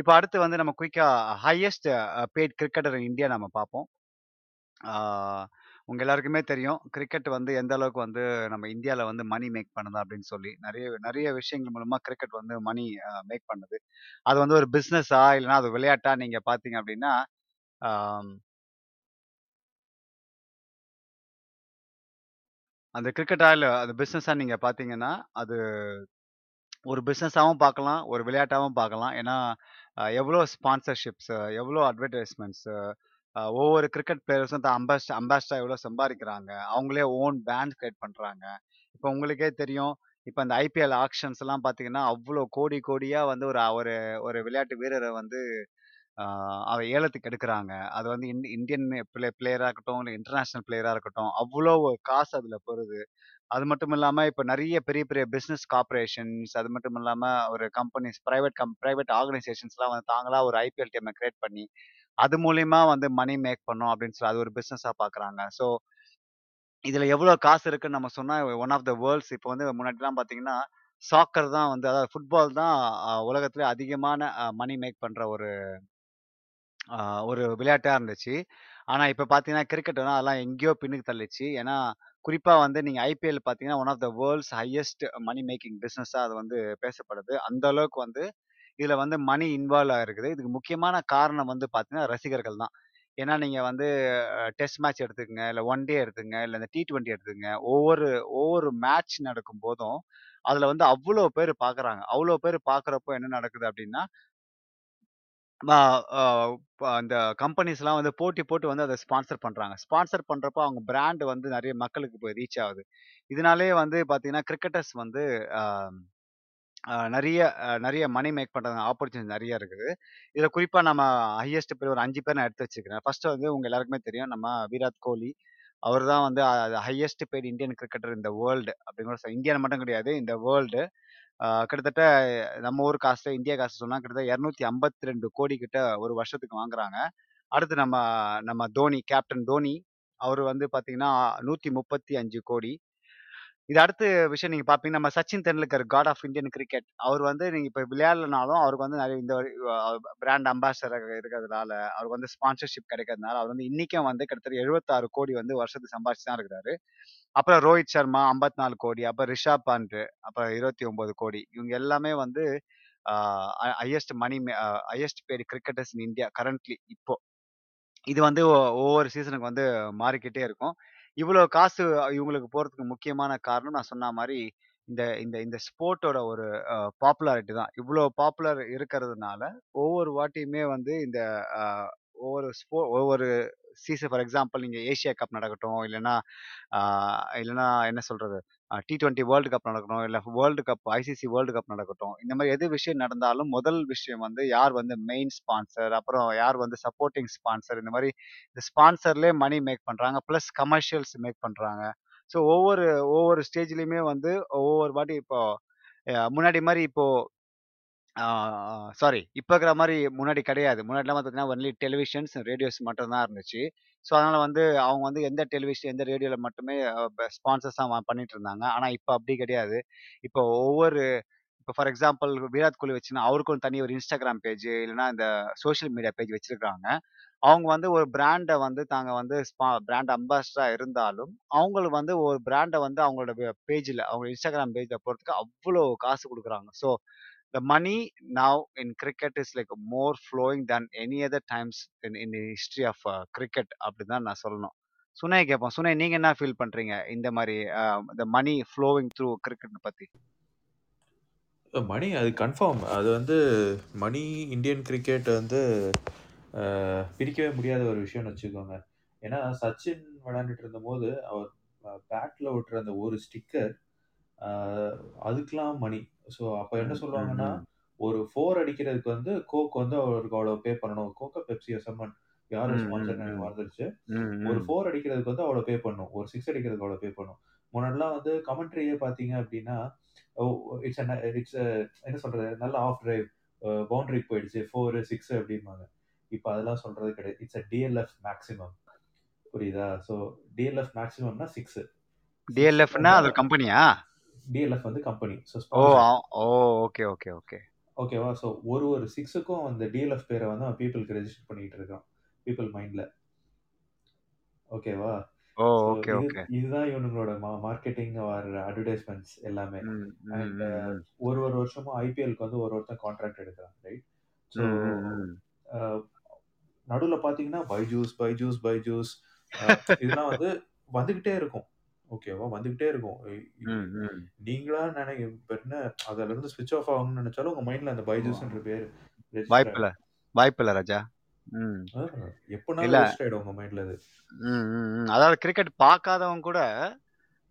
இப்போ அடுத்து வந்து நம்ம குயிக்காக ஹையஸ்ட் பெய்ட் கிரிக்கெட்டர் இந்தியா நம்ம பார்ப்போம். உங்கள் எல்லாருக்குமே தெரியும். கிரிக்கெட் வந்து எந்த அளவுக்கு வந்து நம்ம இந்தியாவில் வந்து மணி மேக் பண்ணுது அப்படின்னு சொல்லி. நிறைய நிறைய விஷயங்கள் மூலமாக கிரிக்கெட் வந்து மணி மேக் பண்ணுது. அது வந்து ஒரு பிஸ்னஸா இல்லைன்னா அது விளையாட்டா நீங்கள் பார்த்தீங்க அப்படின்னா அந்த கிரிக்கெட்டா இல்லை அது பிஸ்னஸாக நீங்கள் பார்த்தீங்கன்னா அது ஒரு பிஸ்னஸாகவும் பார்க்கலாம் ஒரு விளையாட்டாகவும் பார்க்கலாம். ஏன்னா எவ்வளோ ஸ்பான்சர்ஷிப்ஸ் எவ்வளோ அட்வர்டைஸ்மெண்ட்ஸ் ஒவ்வொரு கிரிக்கெட் பிளேயர்ஸும் தான் அம்பாஸ் அம்பாஸ்டா எவ்வளோ சம்பாதிக்கிறாங்க அவங்களே ஓன் பேண்ட் கிரியேட் பண்ணுறாங்க இப்போ உங்களுக்கே தெரியும் இப்போ அந்த ஐபிஎல் ஆக்ஷன்ஸ் எல்லாம் பார்த்தீங்கன்னா அவ்வளோ கோடி கோடியாக வந்து ஒரு ஒரு ஒரு விளையாட்டு வீரரை வந்து அவ ஏலத்துக்கு எடுக்கிறாங்க. அது வந்து இந் இந்தியன் பிளே பிளேயராக இருக்கட்டும் இல்லை இன்டர்நேஷ்னல் பிளேயராக இருக்கட்டும் அவ்வளோ காசு அதில் போகுது அது மட்டும் இல்லாமல் இப்போ நிறைய பெரிய பெரிய பிஸ்னஸ் கார்பரேஷன்ஸ் அது மட்டும் இல்லாமல் ஒரு கம்பெனிஸ் ப்ரைவேட் கம் ப்ரைவேட் ஆர்கனைசேஷன்ஸ்லாம் வந்து தாங்களா ஒரு ஐபிஎல் டீமை கிரியேட் பண்ணி அது மூலியமா வந்து மணி மேக் பண்ணோம் அப்படின்னு சொல்லி அது ஒரு பிஸ்னஸாக பார்க்குறாங்க ஸோ இதுல எவ்வளவு காசு இருக்குன்னு நம்ம சொன்னா ஒன் ஆஃப் த வேர்ல்ட்ஸ் இப்போ வந்து முன்னாடிலாம் பாத்தீங்கன்னா சாக்கர் தான் வந்து அதாவது ஃபுட்பால் தான் உலகத்துல அதிகமான மணி மேக் பண்ற ஒரு ஒரு விளையாட்டாக இருந்துச்சு. ஆனால் இப்போ பார்த்தீங்கன்னா கிரிக்கெட் வந்து அதெல்லாம் எங்கேயோ பின்னுக்கு தள்ளிச்சு. ஏன்னா குறிப்பாக வந்து நீங்கள் ஐபிஎல் பார்த்தீங்கன்னா one of the world's highest money making பிஸ்னஸாக அது வந்து பேசப்படுது. அந்த அளவுக்கு வந்து இதில் வந்து மணி இன்வால்வ் ஆகிருக்குது இதுக்கு முக்கியமான காரணம் வந்து பார்த்தீங்கன்னா ரசிகர்கள் தான். ஏன்னா நீங்கள் வந்து டெஸ்ட் மேட்ச் எடுத்துக்கங்க இல்லை ஒன் டே எடுத்துங்க இல்லை இந்த டி டுவெண்ட்டி எடுத்துங்க ஒவ்வொரு ஒவ்வொரு மேட்ச் நடக்கும் போதும் அதில் வந்து அவ்வளோ பேர் பார்க்குறாங்க அவ்வளோ பேர் பார்க்குறப்போ என்ன நடக்குது அப்படின்னா அந்த கம்பெனிஸ்லாம் வந்து போட்டி போட்டு வந்து அதை ஸ்பான்சர் பண்ணுறாங்க ஸ்பான்சர் பண்ணுறப்போ அவங்க பிராண்ட் வந்து நிறைய மக்களுக்கு போய் ரீச் ஆகுது. இதனாலே வந்து பார்த்தீங்கன்னா கிரிக்கெட்டர்ஸ் வந்து நிறைய நிறைய மணி மேக் பண்ணுறது ஆப்பர்ச்சுனிட்டி நிறைய இருக்குது. இதில் குறிப்பாக நம்ம ஹையஸ்ட் பேர் ஒரு அஞ்சு பேர் நான் எடுத்து வச்சுக்கிறேன். ஃபர்ஸ்ட் வந்து உங்கள் எல்லாருக்குமே தெரியும். நம்ம விராட் கோலி. அவர் தான் வந்து ஹையஸ்ட் பேர் இந்தியன் கிரிக்கெட்டர் இந்த வேர்ல்டு அப்படிங்கிற இந்தியன் மட்டும் கிடையாது இந்த வேர்ல்டு கிட்டத்தட்ட நம்ம ஊர் காசு இந்தியா காசு சொன்னா கிட்டத்தட்ட இரநூத்தி ஐம்பத்தி ரெண்டு கோடி கிட்ட ஒரு வருஷத்துக்கு வாங்குறாங்க. அடுத்து நம்ம நம்ம தோனி கேப்டன் தோனி அவர் வந்து பாத்தீங்கன்னா நூத்தி முப்பத்தி அஞ்சு கோடி. இது அடுத்த விஷயம் நீங்க பாப்பீங்கன்னா நம்ம Sachin Tendulkar god of Indian cricket அவர் வந்து நீங்க இப்ப விளையாடலனாலும் அவருக்கு வந்து நிறைய இந்த பிராண்ட் அம்பாசடர் இருக்கிறதுனால அவருக்கு வந்து ஸ்பான்சர்ஷிப் கிடைக்கிறதுனால அவர் வந்து இன்னைக்கும் வந்து கிட்டத்தட்ட 76 கோடி வந்து வருஷத்துக்கு சம்பாதிச்சு தான் இருக்கிறாரு. அப்புறம் ரோஹித் சர்மா 54 கோடி அப்புறம் ரிஷாப் பண்ட் அப்புறம் இருபத்தி ஒன்பது கோடி. இவங்க எல்லாமே வந்து highest money highest paid cricketers in India currently இப்போ. இது வந்து ஒவ்வொரு சீசனுக்கு வந்து மாறிக்கிட்டே இருக்கும். இவ்வளோ காசு இவங்களுக்கு போகிறதுக்கு முக்கியமான காரணம் நான் சொன்ன மாதிரி இந்த இந்த இந்த ஸ்போர்ட்டோட ஒரு பாப்புலாரிட்டி தான். இவ்வளோ பாப்புலர் இருக்கிறதுனால ஒவ்வொரு வாட்டியுமே வந்து இந்த ஒவ்வொரு ஸ்போ ஒவ்வொரு சீசன் ஃபார் எக்ஸாம்பிள் நீங்கள் ஏஷியா கப் நடக்கட்டும் இல்லைன்னா இல்லைன்னா என்ன சொல்கிறது டி டுவெண்ட்டி வேர்ல்டு கப் நடக்கணும் இல்லை world cup ICC world cup நடக்கட்டும். இந்த மாதிரி எது விஷயம் நடந்தாலும் முதல் விஷயம் வந்து யார் வந்து மெயின் ஸ்பான்சர் அப்புறம் யார் வந்து சப்போர்ட்டிங் ஸ்பான்சர் இந்த மாதிரி இந்த ஸ்பான்சர்லேயே மணி மேக் பண்ணுறாங்க ப்ளஸ் கமர்ஷியல்ஸ் மேக் பண்ணுறாங்க ஸோ ஒவ்வொரு ஒவ்வொரு ஸ்டேஜ்லேயுமே வந்து ஒவ்வொரு வாட்டி இப்போ முன்னாடி மாதிரி இப்போ சாரி இப்போ இருக்கிற மாதிரி முன்னாடி கிடையாது. முன்னாடிலாம் பார்த்தீங்கன்னா ஒன்லி டெலிவிஷன்ஸ் ரேடியோஸ் மட்டும்தான் இருந்துச்சு. ஸோ அதனால் வந்து அவங்க வந்து எந்த டெலிவிஷன் எந்த ரேடியோவில் மட்டுமே ஸ்பான்சர்ஸ் தான் பண்ணிட்டு இருந்தாங்க. ஆனால் இப்போ அப்படி கிடையாது. இப்போ ஒவ்வொரு இப்போ ஃபார் எக்ஸாம்பிள் விராட் கோலி வச்சுன்னா அவருக்கும் தனி ஒரு இன்ஸ்டாகிராம் பேஜ் இல்லைன்னா இந்த சோஷியல் மீடியா பேஜ் வச்சிருக்காங்க அவங்க வந்து ஒரு பிராண்டை வந்து தாங்க வந்து பிராண்ட் அம்பாசிடரா இருந்தாலும் அவங்களுக்கு வந்து ஒரு பிராண்டை வந்து அவங்களோட பேஜில் அவங்க இன்ஸ்டாகிராம் பேஜில் போகிறதுக்கு அவ்வளோ காசு கொடுக்குறாங்க. So the money now in cricket is like more flowing than any other times in, in the history of uh, cricket அப்படிதான் நான் சொல்லணும். சுனை கேட்போம். சுனை நீங்க என்ன ஃபீல் பண்றீங்க? இந்த மாதிரி இந்த மணி ஃப்ளோவிங் த்ரூ கிரிக்கெட் பத்தி. மணி அது கன்ஃபார்ம் அது வந்து மணி இந்தியன் கிரிக்கெட் வந்து பிரிக்கவே முடியாத ஒரு விஷயம்னு வச்சுக்கோங்க. ஏன்னா சச்சின் விளையாண்டுட்டு இருந்தபோது அவர் பேட்டில் விட்டுற அந்த ஒரு ஸ்டிக்கர் அதுக்கெலாம் மணி ஸோ அப்போ என்ன சொல்லுவாங்கன்னா ஒரு ஃபோர் அடிக்கிறதுக்கு வந்து கோக் வந்து அவருக்கு அவ்வளோ பே பண்ணணும். கோக்கோ பெப்சி சம்மன் யார் ம், ஸ்பான்சர். மறந்துருச்சு ஒரு. ஃபோர் அடிக்கிறதுக்கு வந்து அவ்வளோ பே பண்ணும். ஒரு சிக்ஸ் அடிக்கிறதுக்கு அவ்வளோ பே பண்ணும். முன்னாடிலாம் வந்து கமெண்ட்ரியே பார்த்தீங்க அப்படின்னா இட்ஸ் இட்ஸ் என்ன சொல்றது? நல்ல ஆஃப் டிரைவ் பவுண்டரிக்கு போயிடுச்சு. ஃபோர் சிக்ஸ் அப்படிம்பாங்க. இப்போ அதெல்லாம் சொல்றது கிடையாது. இட்ஸ் அ டிஎல்எஃப் மேக்ஸிமம் புரியுதா? ஸோ டிஎல்எஃப் மேக்ஸிமம்னா சிக்ஸ் டிஎல்எஃப்னா அது கம்பெனியா டிஎல்எஃப் வந்து company so oh okay okay okay ஓகேவா ஸோ ஒரு ஒரு சிக்ஸுக்கும் அந்த டிஎல்எஃப் பேரை வந்து அவன் பீப்புளுக்கு ரெஜிஸ்டர் பண்ணிட்டு இருக்கான். பீப்புள் மைண்ட்ல ஓகேவா ஓகே ஓகே இதுதான் இவனுங்களோட மார்க்கெட்டிங் ஆர் அட்வர்டைஸ்மெண்ட்ஸ் எல்லாமே. அண்ட் ம் ஒரு ஒரு வருஷமும் ஐபிஎல்க்கு வந்து ஒரு ஒருத்தன் கான்ட்ராக்ட் எடுக்கிறான் ரைட் ஸோ நடுவில் பார்த்தீங்கன்னா பைஜூஸ் பைஜூஸ் பைஜூஸ் இதெல்லாம் வந்து வந்துக்கிட்டே இருக்கும். ஓகேவா வந்துக்கிட்டே இருக்கும். ம் ம். நீங்களா நினைக்க இப்போ என்ன அதுல இருந்து ஸ்விட்ச் ஆஃப் ஆகணும்னு நினைச்சாலும் உங்க மைண்ட்ல அந்த பைஜூஸ்ன்ற பேர் ரெஜிஸ்டர் வாய்ப்பில்ல. வாய்ப்பில்ல ராஜா. ம். ஆயிடும் எப்பனாலும் இல்ல. ரெஜிஸ்டர் ஆயிடும் உங்க மைண்ட்ல அது. ம் ம் ம். அதாவது கிரிக்கெட் பார்க்காதவங்க கூட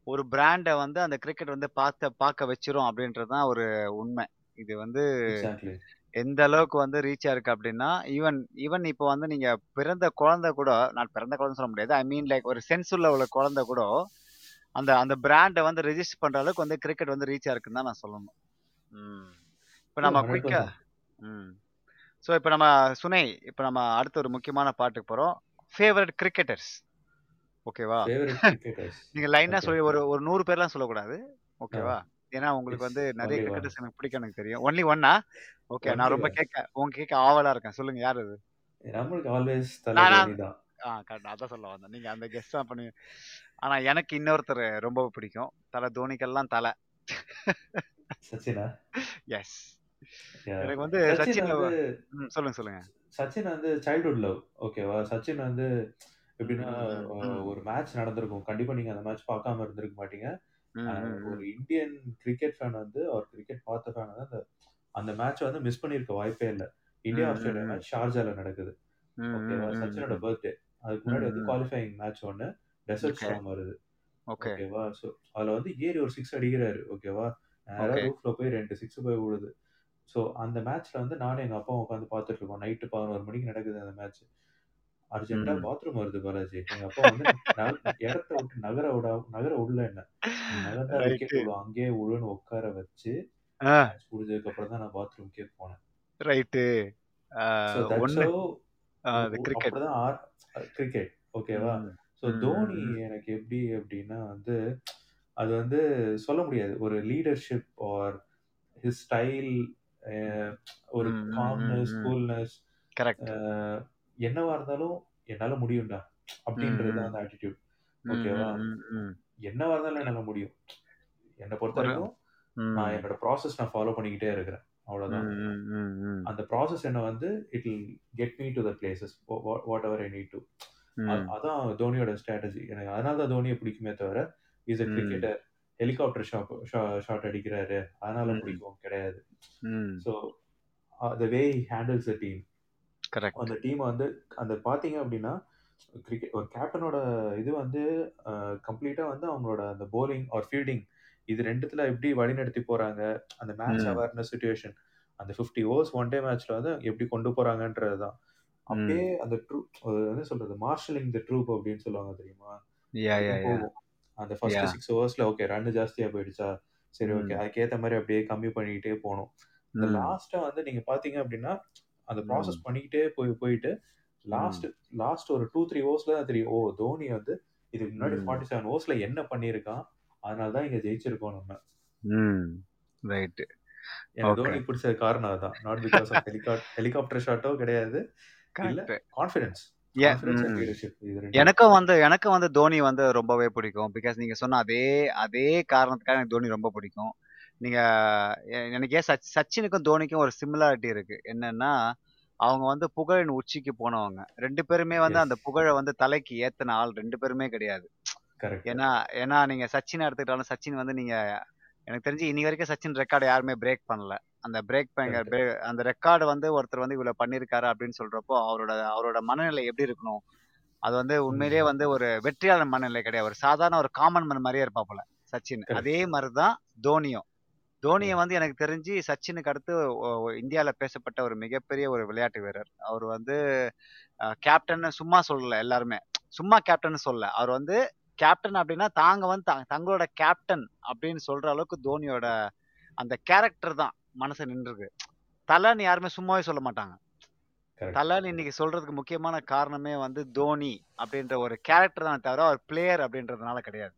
ஒரு பிராண்டை வந்து அந்த கிரிக்கெட் வந்து பார்த்த பார்க்க வச்சிரும் அப்படின்றது தான் ஒரு உண்மை. இது வந்து எக்ஸாக்ட்லி எந்த அளவுக்கு வந்து ரீச் ஆயிருக்கு அப்படின்னா ஈவன் ஈவன் இப்போ வந்து நீங்க பிறந்த குழந்தை கூட நான் பிறந்த குழந்தை சொல்ல முடியாது. ஐ மீன் லைக் ஒரு சென்ஸ் உள்ள உள்ள குழந்தை கூட அந்த அந்த பிராண்டை வந்து ரெஜிஸ்டர் பண்ற அளவுக்கு வந்து கிரிக்கெட் வந்து ரீச் ஆயிருக்குன்னு தான் நான் சொல்லணும். ம். இப்போ நம்ம குயிக்கா ம். ஸோ இப்போ நம்ம சுனை இப்போ நம்ம அடுத்த ஒரு முக்கியமான பாட்டுக்கு போறோம். ஃபேவரட் கிரிக்கெட்டர்ஸ் ஓகேவா? ஃபேவரட் கிரிக்கெட்டர்ஸ் நீங்க லைனா சொல்லி ஒரு ஒரு நூறு பேர்லாம் சொல்லக்கூடாது. ஓகேவா? ஏன்னா உங்களுக்கு வந்து நிறைய கிரிக்கெட்டர்ஸ் எனக்கு பிடிக்கும் எனக்கு தெரியும். ஒன்லி ஒன்னா ஓகே நான் ரொம்ப கேட்க உங்க கேட்க ஆவலா இருக்கேன். சொல்லுங்க யார் அது? நம்மளுக்கு ஆல்வேஸ் அதான் சொல்ல வந்தேன். நீங்க அந்த கெஸ்ட் தான் பண்ணி ஆனா எனக்கு இன்னொருத்தர் ரொம்ப பிடிக்கும். தலை தோனிக்கெல்லாம் தலை. சச்சினா? எஸ் எனக்கு வந்து சச்சின் சொல்லுங்க சொல்லுங்க. சச்சின் வந்து சைல்ட்ஹுட் லவ் ஓகேவா சச்சின் வந்து எப்படின்னா ஒரு மேட்ச் நடந்திருக்கும். கண்டிப்பா நீங்க அந்த மேட்ச் பார்க்காம இருந்திருக்க மாட்டீங்க. ஒரு இந்தியன் கிரிக்கெட் ஃபேன் வந்து அவர் கிரிக்கெட் பார்த்த ஃபேன் வந்து அந்த அந்த மேட்ச் வந்து மிஸ் பண்ணியிருக்க வாய்ப்பே இல்லை. இந்தியா ஆஸ்திரேலியா மேட்ச் ஷார்ஜால நடக்குது. ஓகேவா சச்சினோட பர்த்டே அதுக்கு முன்னாடி வந்து குவாலிஃபைங் மேட்ச் ஒன்று டெசர்ட் ஸ்டார்ம் வருது. ஓகே ஓகேவா ஸோ அதில் வந்து ஏறி ஒரு சிக்ஸ் அடிக்கிறாரு ஓகேவா நேராக ரூஃப்ல போய் ரெண்டு சிக்ஸ் போய் விழுது ஸோ அந்த மேட்ச்ல வந்து நானும் எங்கள் அப்பாவும் உட்காந்து பார்த்துட்டு இருக்கோம். நைட்டு பதினோரு மணிக்கு நடக்குது அந்த மேட்ச் அர்ஜென்ட்டா ம். பாத்ரூம் வருது பாலாஜி. எங்க அப்பா வந்து இடத்த விட்டு நகர விட நகர விடல என்ன? நகர்ந்தா விக்கெட் ரைட்டு விழும் அங்கேயே விழுன்னு உட்கார வச்சு மேட்ச் முடிஞ்சதுக்கு அப்புறம் தான் நான் பாத்ரூம்க்கே போனேன். ரைட்டு கிரிக்கெட் கிரிக்கெட் ஓகேவா ஸோ தோனி ம் எனக்கு எப்படி அப்படின்னா வந்து அது வந்து சொல்ல முடியாது. ஒரு லீடர்ஷிப் ஆர் ஹிஸ் ஸ்டைல் ஒரு ம் காம்னஸ் ம் கூல்னஸ் கரெக்ட் என்னவா இருந்தாலும் என்னால முடியும்டா ம் அப்படின்றது தான் ம் அந்த ஆட்டிடியூட் ம் ஓகேவா ம் ம் ம் என்னவா இருந்தாலும் என்னால முடியும். என்னை பொறுத்த ஒரு வரைக்கும் நான் ம். என்னோட ப்ராசஸ் நான் ஃபாலோ பண்ணிக்கிட்டே இருக்கிறேன். அவ்வளவுதான். ம் ம் ம் ம் அந்த ப்ராசஸ் என்ன வந்து it will get me to the places whatever I need to அதான் தோனியோட ஸ்ட்ராட்டஜி எனக்கு அதனால தான் தோனியை பிடிக்குமே தவிர is a cricketer helicopter shot shot அடிக்கிறாரு. அதனால பிடிக்கும் கிடையாது. So the way handles the team அந்த டீமை வந்து அந்த பார்த்தீங்க அப்படின்னா கிரிக்கெட் ஒரு கேப்டனோட இது வந்து கம்ப்ளீட்டாக வந்து அவங்களோட அந்த போலிங் ஆர் ஃபீல்டிங் இது ரெண்டுத்துல எப்படி வழிநடத்தி போறாங்க அந்த மேட்ச் அவேர்னஸ் சுச்சுவேஷன் அந்த ஃபிஃப்டி ஓவர்ஸ் ஒன் டே மேட்ச்ல வந்து எப்படி கொண்டு போறாங்கன்றது தான் அப்படியே அந்த ட்ரூ என்ன சொல்றது? மார்ஷலிங் த ட்ரூப் அப்படின்னு சொல்லுவாங்க தெரியுமா? அந்த ஃபர்ஸ்ட் சிக்ஸ் ஓவர்ஸ்ல ஓகே ரன் ஜாஸ்தியா போயிடுச்சா? சரி ஓகே அதுக்கேற்ற மாதிரி அப்படியே கம்மி பண்ணிக்கிட்டே போகணும் இந்த லாஸ்ட்டா வந்து நீங்க பாத்தீங்க அப்படின்னா அந்த ப்ராசஸ் பண்ணிக்கிட்டே போய் போயிட்டு லாஸ்ட் லாஸ்ட் ஒரு டூ த்ரீ ஓவர்ஸ்ல தான் தெரியும். ஓ தோனி வந்து இதுக்கு முன்னாடி ஃபார்ட்டி செவன் ஓவர்ஸ்ல என்ன பண்ணியிருக்கான்? அதனால தான் இங்க ஜெயிச்சிருக்கோம் நம்ம. ம். ரைட்டு எனக்கு தோனி பிடிச்ச காரணம் அதுதான் நாட் பிகாஸ் ஆஃப் ஹெலிகாப்டர் ஷாட்டோ கிடையாது. கான்ஃபிடன்ஸ் எனக்கும் வந்து எனக்கும் வந்து தோனி வந்து ரொம்பவே பிடிக்கும். பிகாஸ் நீங்க சொன்ன அதே அதே காரணத்துக்காக எனக்கு தோனி ரொம்ப பிடிக்கும். நீங்க எனக்கு ஏன் சச் சச்சினுக்கும் தோனிக்கும் ஒரு சிமிலாரிட்டி இருக்கு. என்னன்னா அவங்க வந்து புகழின் உச்சிக்கு போனவங்க. ரெண்டு பேருமே வந்து அந்த புகழை வந்து தலைக்கு ஏத்தின ஆள் ரெண்டு பேருமே கிடையாது. ஏன்னா ஏன்னா நீங்க சச்சின் எடுத்துக்கிட்டாலும் சச்சின் வந்து நீங்க எனக்கு தெரிஞ்சு இன்னி வரைக்கும் சச்சின் ரெக்கார்டை யாருமே பிரேக் பண்ணல. அந்த பிரேக் கரெக்ட் அந்த ரெக்கார்டு வந்து ஒருத்தர் வந்து இவ்வளவு பண்ணிருக்காரு அப்படின்னு சொல்றப்போ அவரோட அவரோட மனநிலை எப்படி இருக்கணும்? அது வந்து உண்மையிலேயே வந்து ஒரு வெற்றியாளர் மனநிலை கிடையாது. ஒரு சாதாரண ஒரு காமன் மேன் மாதிரியே இருப்பாப்புல சச்சின். கரெக்ட் அதே மாதிரிதான் தோனியும். தோனியை வந்து எனக்கு தெரிஞ்சு சச்சினுக்கு அடுத்து இந்தியால பேசப்பட்ட ஒரு மிகப்பெரிய ஒரு விளையாட்டு வீரர். அவர் வந்து கேப்டன் சும்மா சொல்லல எல்லாருமே. சும்மா கேப்டன் சொல்லல. அவர் வந்து கேப்டன் அப்படின்னா தாங்க வந்து தங்களோட கேப்டன் அப்படின்னு சொல்ற அளவுக்கு தோனியோட அந்த கேரக்டர் தான். மனசு நின்றுருக்கு. தலைன்னு யாருமே சும்மாவே சொல்ல மாட்டாங்க. தலைன்னு இன்னைக்கு சொல்றதுக்கு முக்கியமான காரணமே வந்து தோனி அப்படின்ற ஒரு கேரக்டர் தான் தவிர அவர் பிளேயர் அப்படின்றதுனால கிடையாது.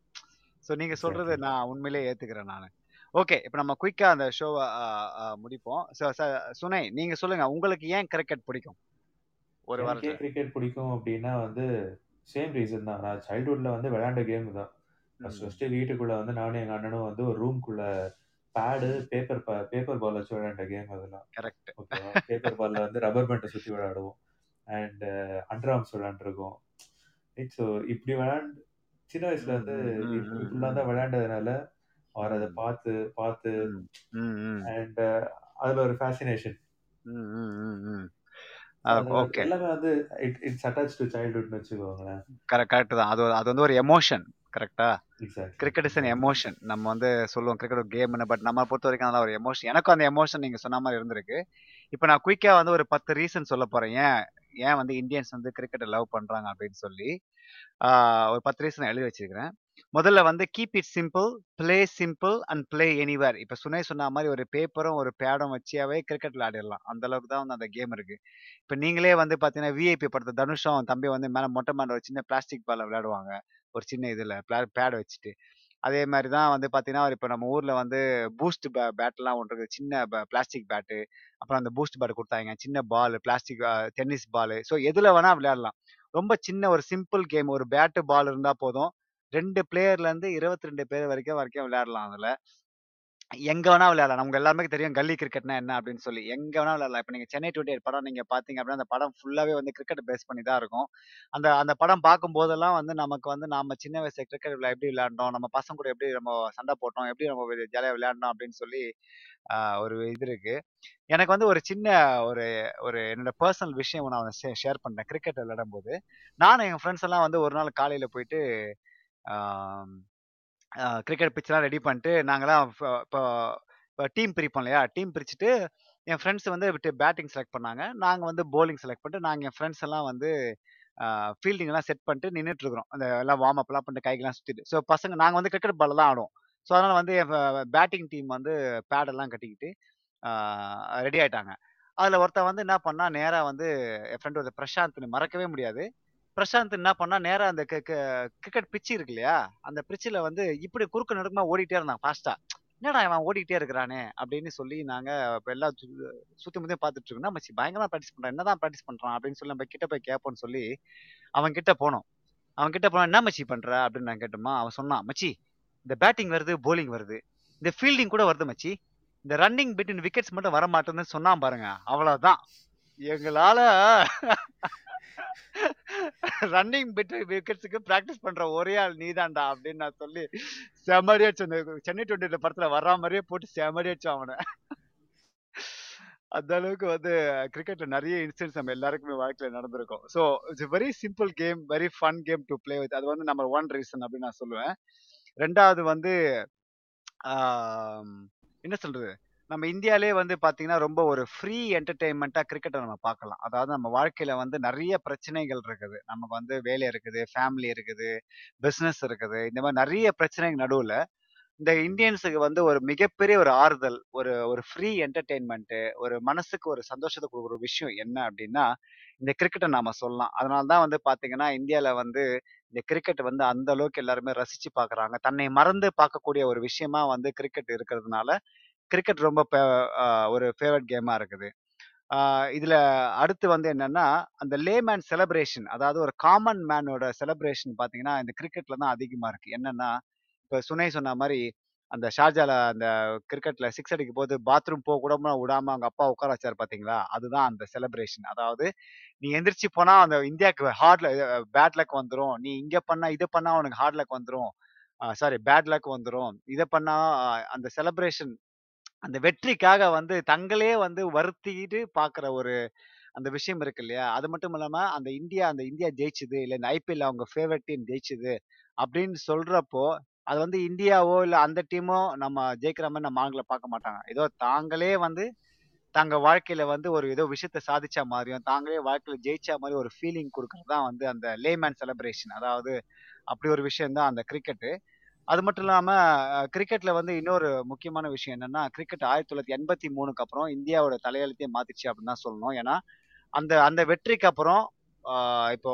ஸோ நீங்க சொல்றது நான் உண்மையிலேயே ஏத்துக்கிறேன் நான். ஓகே இப்போ நம்ம குயிக்கா அந்த ஷோவை முடிப்போம். சுனை நீங்க சொல்லுங்க உங்களுக்கு ஏன் கிரிக்கெட் பிடிக்கும்? ஒரு ஏன் கிரிக்கெட் பிடிக்கும் அப்படின்னா வந்து சேம் ரீசன் தான். நான் சைல்ட்ஹுட்ல வந்து விளையாண்ட கேம் தான். ஃபர்ஸ்ட் வீட்டுக்குள்ள வந்து நானும் எங்க அண்ணனும் வந்து ஒரு ரூம்குள்ள பேடு பேப்பர் பேப்பர் பால் வச்சு விளையாண்ட கேம் அதெல்லாம். கரெக்ட் ஓகேவா பேப்பர் பால்ல வந்து ரப்பர் பேண்டை சுத்தி விளையாடுவோம். அண்ட் அண்டர் ஆர்ம்ஸ் விளையாண்டுருக்கோம். ஸோ இப்படி விளையாண்டு சின்ன வயசுல வந்து இப்படிலாம் தான் விளையாண்டதுனால அவர் அதை பார்த்து பார்த்து அண்ட் அதுல ஒரு ஃபேசினேஷன் எல்லாமே வந்து இட் இட்ஸ் அட்டாச் டு சைல்ட்ஹுட்னு வச்சுக்கோங்களேன். கரெக்ட் தான். அது அது வந்து ஒரு emotion exactly, cricket is an. Emotion. நம்ம வந்து சொல்லுவோம் கிரிக்கெட் ஒரு கேம்ன்னு. பட் நம்ம பொறுத்த வரைக்கும் அதெல்லாம் ஒரு எமோஷன். எனக்கும் அந்த எமோஷன் நீங்க சொன்ன மாரி இருந்திருக்கு. இப்ப நான் குயிக்கா வந்து ஒரு 10 ரீசன் சொல்லப் போறேன். ஏன் ஏன் வந்து இந்தியன்ஸ் வந்து கிரிக்கெட்ட லவ் பண்றாங்க அப்படின்னு சொல்லி. ஒரு 10 ரீசன் எழுதி வச்சிருக்கிறேன். முதல்ல வந்து keep it simple, play simple and play anywhere. இப்போ சுனை சொன்ன மாதிரி ஒரு பேப்பரும், ஒரு பேடும் வச்சாவே கிரிக்கெட் விளையாடிடலாம். அந்த அளவுக்கு தான் வந்து அந்த கேம் இருக்கு. இப்போ நீங்களே வந்து பார்த்தீங்கன்னா, விஐபி படத்தை தனுஷம் தம்பி வந்து மேலே மொட்டை மாடில ஒரு சின்ன பிளாஸ்டிக் பால்ல விளையாடுவாங்க. ஒரு சின்ன இதில் பேட் வச்சுட்டு. அதே மாதிரி தான் வந்து பார்த்தீங்கன்னா, இப்போ நம்ம ஊரில் வந்து பூஸ்ட் பே பேட்லாம் ஒன்று இருக்குது சின்ன பிளாஸ்டிக் பேட்டு. அப்புறம் அந்த பூஸ்ட் பேட் கொடுத்தாங்க சின்ன ball, plastic tennis ball so எதில் வேணால் விளையாடலாம். ரொம்ப சின்ன ஒரு சிம்பிள் கேம். ஒரு பேட்டு, பால் இருந்தால் போதும். ரெண்டு பிளேயர்லேருந்து 22 பேர் வரைக்கும் வரைக்கும் விளையாடலாம் அதுல. எங்க வேணா விளையாடலாம். நமக்கு எல்லாருமே தெரியும் கல்லி கிரிக்கெட்னா என்ன அப்படின்னு சொல்லி. எங்க வேணா விளையாடலாம். இப்ப நீங்க சென்னை 28 படம் நீங்க பார்த்தீங்க அப்படின்னா, அந்த படம் ஃபுல்லாவே வந்து கிரிக்கெட் பேஸ் பண்ணி தான் இருக்கும். அந்த அந்த படம் பார்க்கும்போதெல்லாம் வந்து நமக்கு வந்து நம்ம சின்ன வயசு கிரிக்கெட் விளையா எப்படி விளையாண்டோம், நம்ம பசங்க கூட எப்படி நம்ம சண்டை போட்டோம், எப்படி நம்ம ஜாலியாக ஜாலியா அப்படின்னு சொல்லி ஒரு இது இருக்கு. எனக்கு வந்து ஒரு சின்ன ஒரு ஒரு என்னோட பர்சனல் விஷயம் நான் ஷேர் பண்றேன். கிரிக்கெட் விளையாடும்போது, நானும் எங்கள் ஃப்ரெண்ட்ஸ் எல்லாம் வந்து ஒரு நாள் காலையில போயிட்டு கிரிக்கெட் பிட்ச்லாம் ரெடி பண்ணிட்டு நாங்களாம் இப்போ இப்போ டீம் பிரிப்போம் இல்லையா? டீம் பிரிச்சுட்டு என் ஃப்ரெண்ட்ஸ் வந்து விட்டு பேட்டிங் செலக்ட் பண்ணாங்க. நாங்கள் வந்து பவுலிங் செலக்ட் பண்ணிட்டு, நாங்கள் என் ஃப்ரெண்ட்ஸ் எல்லாம் வந்து ஃபீல்டிங்லாம் செட் பண்ணிட்டு நின்னுட்டு இருக்கிறோம். அந்த எல்லாம் வார்ம் அப்லாம் பண்ணிட்டு கைக்கெல்லாம் சுற்றிட்டு ஸோ பசங்க நாங்கள் வந்து கிரிக்கெட் பால் தான் ஆடுவோம். ஸோ அதனால் வந்து என் பேட்டிங் டீம் வந்து பேடெல்லாம் கட்டிக்கிட்டு ரெடி ஆகிட்டாங்க அதில் ஒருத்தன் வந்து என்ன பண்ணால் நேராக வந்து என் ஃப்ரெண்ட் ஒருத்தர் பிரசாந்த்னு மறக்கவே முடியாது. பிரசாந்த் என்ன பண்ணான், நேரா அந்த கிரிக்கெட் பிச்சு இருக்கு இல்லையா? அந்த பிச்சில வந்து இப்படி குறுக்க நெடுக்குமா ஓடிட்டே இருந்தான் ஃபாஸ்டா என்னடா இவன் ஓடிக்கிட்டே இருக்கிறானே! அப்படின்னு சொல்லி நாங்க இப்போ எல்லாம் சுத்தி முத்தையும் பார்த்துட்டு இருக்கோம். மச்சி பயங்கரமா பிராக்டிஸ் பண்றான். என்னதான் பிராக்டிஸ் பண்றான்? அப்படின்னு சொல்லி நம்ம கிட்ட போய் கேட்போம்ன்னு சொல்லி, அவன் கிட்ட போனோம். அவன் கிட்ட போனா, "என்ன மச்சி பண்ற?" அப்படின்னு நான் கேட்டோமா, அவன் சொன்னான், "மச்சி இந்த பேட்டிங் வருது, பவுலிங் வருது. இந்த ஃபீல்டிங் கூட வருது மச்சி. இந்த ரன்னிங் பிட்வீன் விக்கெட்ஸ் மட்டும் வர மாட்டேன்னு சொன்னான் பாருங்க. அவ்வளவுதான். எங்களால ரன்னிங் பிட்வீன் விக்கெட்ஸ்க்கு ப்ராக்டிஸ் பண்ற ஒரே ஆள் நீதான்டா அப்படின்னு நான் சொல்லி செமரியா சென்னை 28 படத்துல வர்ற மாதிரியே போட்டு செம்மடி அவனை அந்த அளவுக்கு வந்து கிரிக்கெட்ல நிறைய இன்சிடென்ட்ஸ் நம்ம எல்லாருக்குமே வாழ்க்கையில நடந்திருக்கும். So it's very simple game, very fun game to play with. அது வந்து நம்பர் ஒன் ரீசன் அப்படின்னு நான் சொல்லுவேன். ரெண்டாவது வந்து என்ன சொல்றது? நம்ம இந்தியாலே வந்து பார்த்தீங்கன்னா, ரொம்ப ஒரு ஃப்ரீ என்டர்டெயின்மெண்ட்டாக கிரிக்கெட்டை நம்ம பார்க்கலாம். அதாவது நம்ம வாழ்க்கையில வந்து நிறைய பிரச்சனைகள் இருக்குது. நமக்கு வந்து வேலை இருக்குது, ஃபேமிலி இருக்குது, பிஸ்னஸ் இருக்குது. இந்த மாதிரி நிறைய பிரச்சனைகள் நடுவுல, இந்த இந்தியன்ஸுக்கு வந்து ஒரு மிகப்பெரிய ஒரு ஆறுதல், ஒரு ஒரு ஃப்ரீ என்டர்டெயின்மெண்ட்டு ஒரு மனசுக்கு ஒரு சந்தோஷத்தை கொடுக்குற ஒரு விஷயம் என்ன அப்படின்னா இந்த கிரிக்கெட்டை நாம சொல்லலாம். அதனால தான் வந்து பார்த்தீங்கன்னா, இந்தியாவில் வந்து இந்த கிரிக்கெட் வந்து அந்த அளவுக்கு எல்லாருமே ரசிச்சு பார்க்குறாங்க. தன்னை மறந்து பார்க்கக்கூடிய ஒரு விஷயமா வந்து கிரிக்கெட் இருக்கிறதுனால, கிரிக்கெட் ரொம்ப ஒரு ஃபேவரட் கேமா இருக்குது. இதில் இதுல அடுத்து வந்து என்னன்னா, அந்த லேமேன் செலப்ரேஷன் அதாவது ஒரு காமன் மேனோட செலப்ரேஷன் பார்த்தீங்கன்னா, இந்த கிரிக்கெட்ல தான் அதிகமா இருக்கு. என்னன்னா, இப்ப சுனை சொன்ன மாதிரி அந்த ஷார்ஜால அந்த கிரிக்கெட்ல 6 அடிக்கும்போது பாத்ரூம் போக கூட விடாம அவங்க அப்பா உட்கார வச்சாரு பார்த்தீங்களா? அதுதான் அந்த செலப்ரேஷன். அதாவது நீ எந்திரிச்சு போனா அந்த இந்தியாக்கு ஹார்ட்ல பேட் லக் வந்துடும் நீ இங்க பண்ணா இதை பண்ணா உனக்கு ஹார்ட் லக் வந்துடும் சாரி பேட் லக் வந்துடும் இதை பண்ணா அந்த செலப்ரேஷன் அந்த வெற்றிக்காக வந்து தங்களே வந்து வருத்திட்டு பார்க்குற ஒரு அந்த விஷயம் இருக்கு இல்லையா? அது மட்டும் இல்லாமல் அந்த இந்தியா அந்த இந்தியா ஜெயிச்சுது இல்லை இந்த ஐபிஎல் அவங்க ஃபேவரட் டீம் ஜெயிச்சது அப்படின்னு சொல்றப்போ, அது வந்து இந்தியாவோ, இல்லை அந்த டீமோ நம்ம ஜெயிக்கிற மாதிரி நம்ம ஆளுங்கள பார்க்க மாட்டாங்க. ஏதோ தாங்களே வந்து தங்க வாழ்க்கையில வந்து ஒரு ஏதோ விஷயத்த சாதிச்ச மாதிரியும் தாங்களே வாழ்க்கையில ஜெயிச்ச மாதிரி ஒரு ஃபீலிங் குடுக்குறது தான் வந்து அந்த லேமேன் செலப்ரேஷன். அதாவது அப்படி ஒரு விஷயம் தான் அந்த கிரிக்கெட்டு. அது மட்டும் இல்லாம கிரிக்கெட்டில் கிரிக்கெட்ல வந்து இன்னொரு முக்கியமான விஷயம் என்னன்னா, கிரிக்கெட் 1983க்கு அப்புறம் இந்தியாவோட தலையெழுத்தையே மாத்திச்சு அப்படின்னு தான் சொல்லணும். ஏன்னா, அந்த அந்த வெற்றிக்கு அப்புறம் இப்போ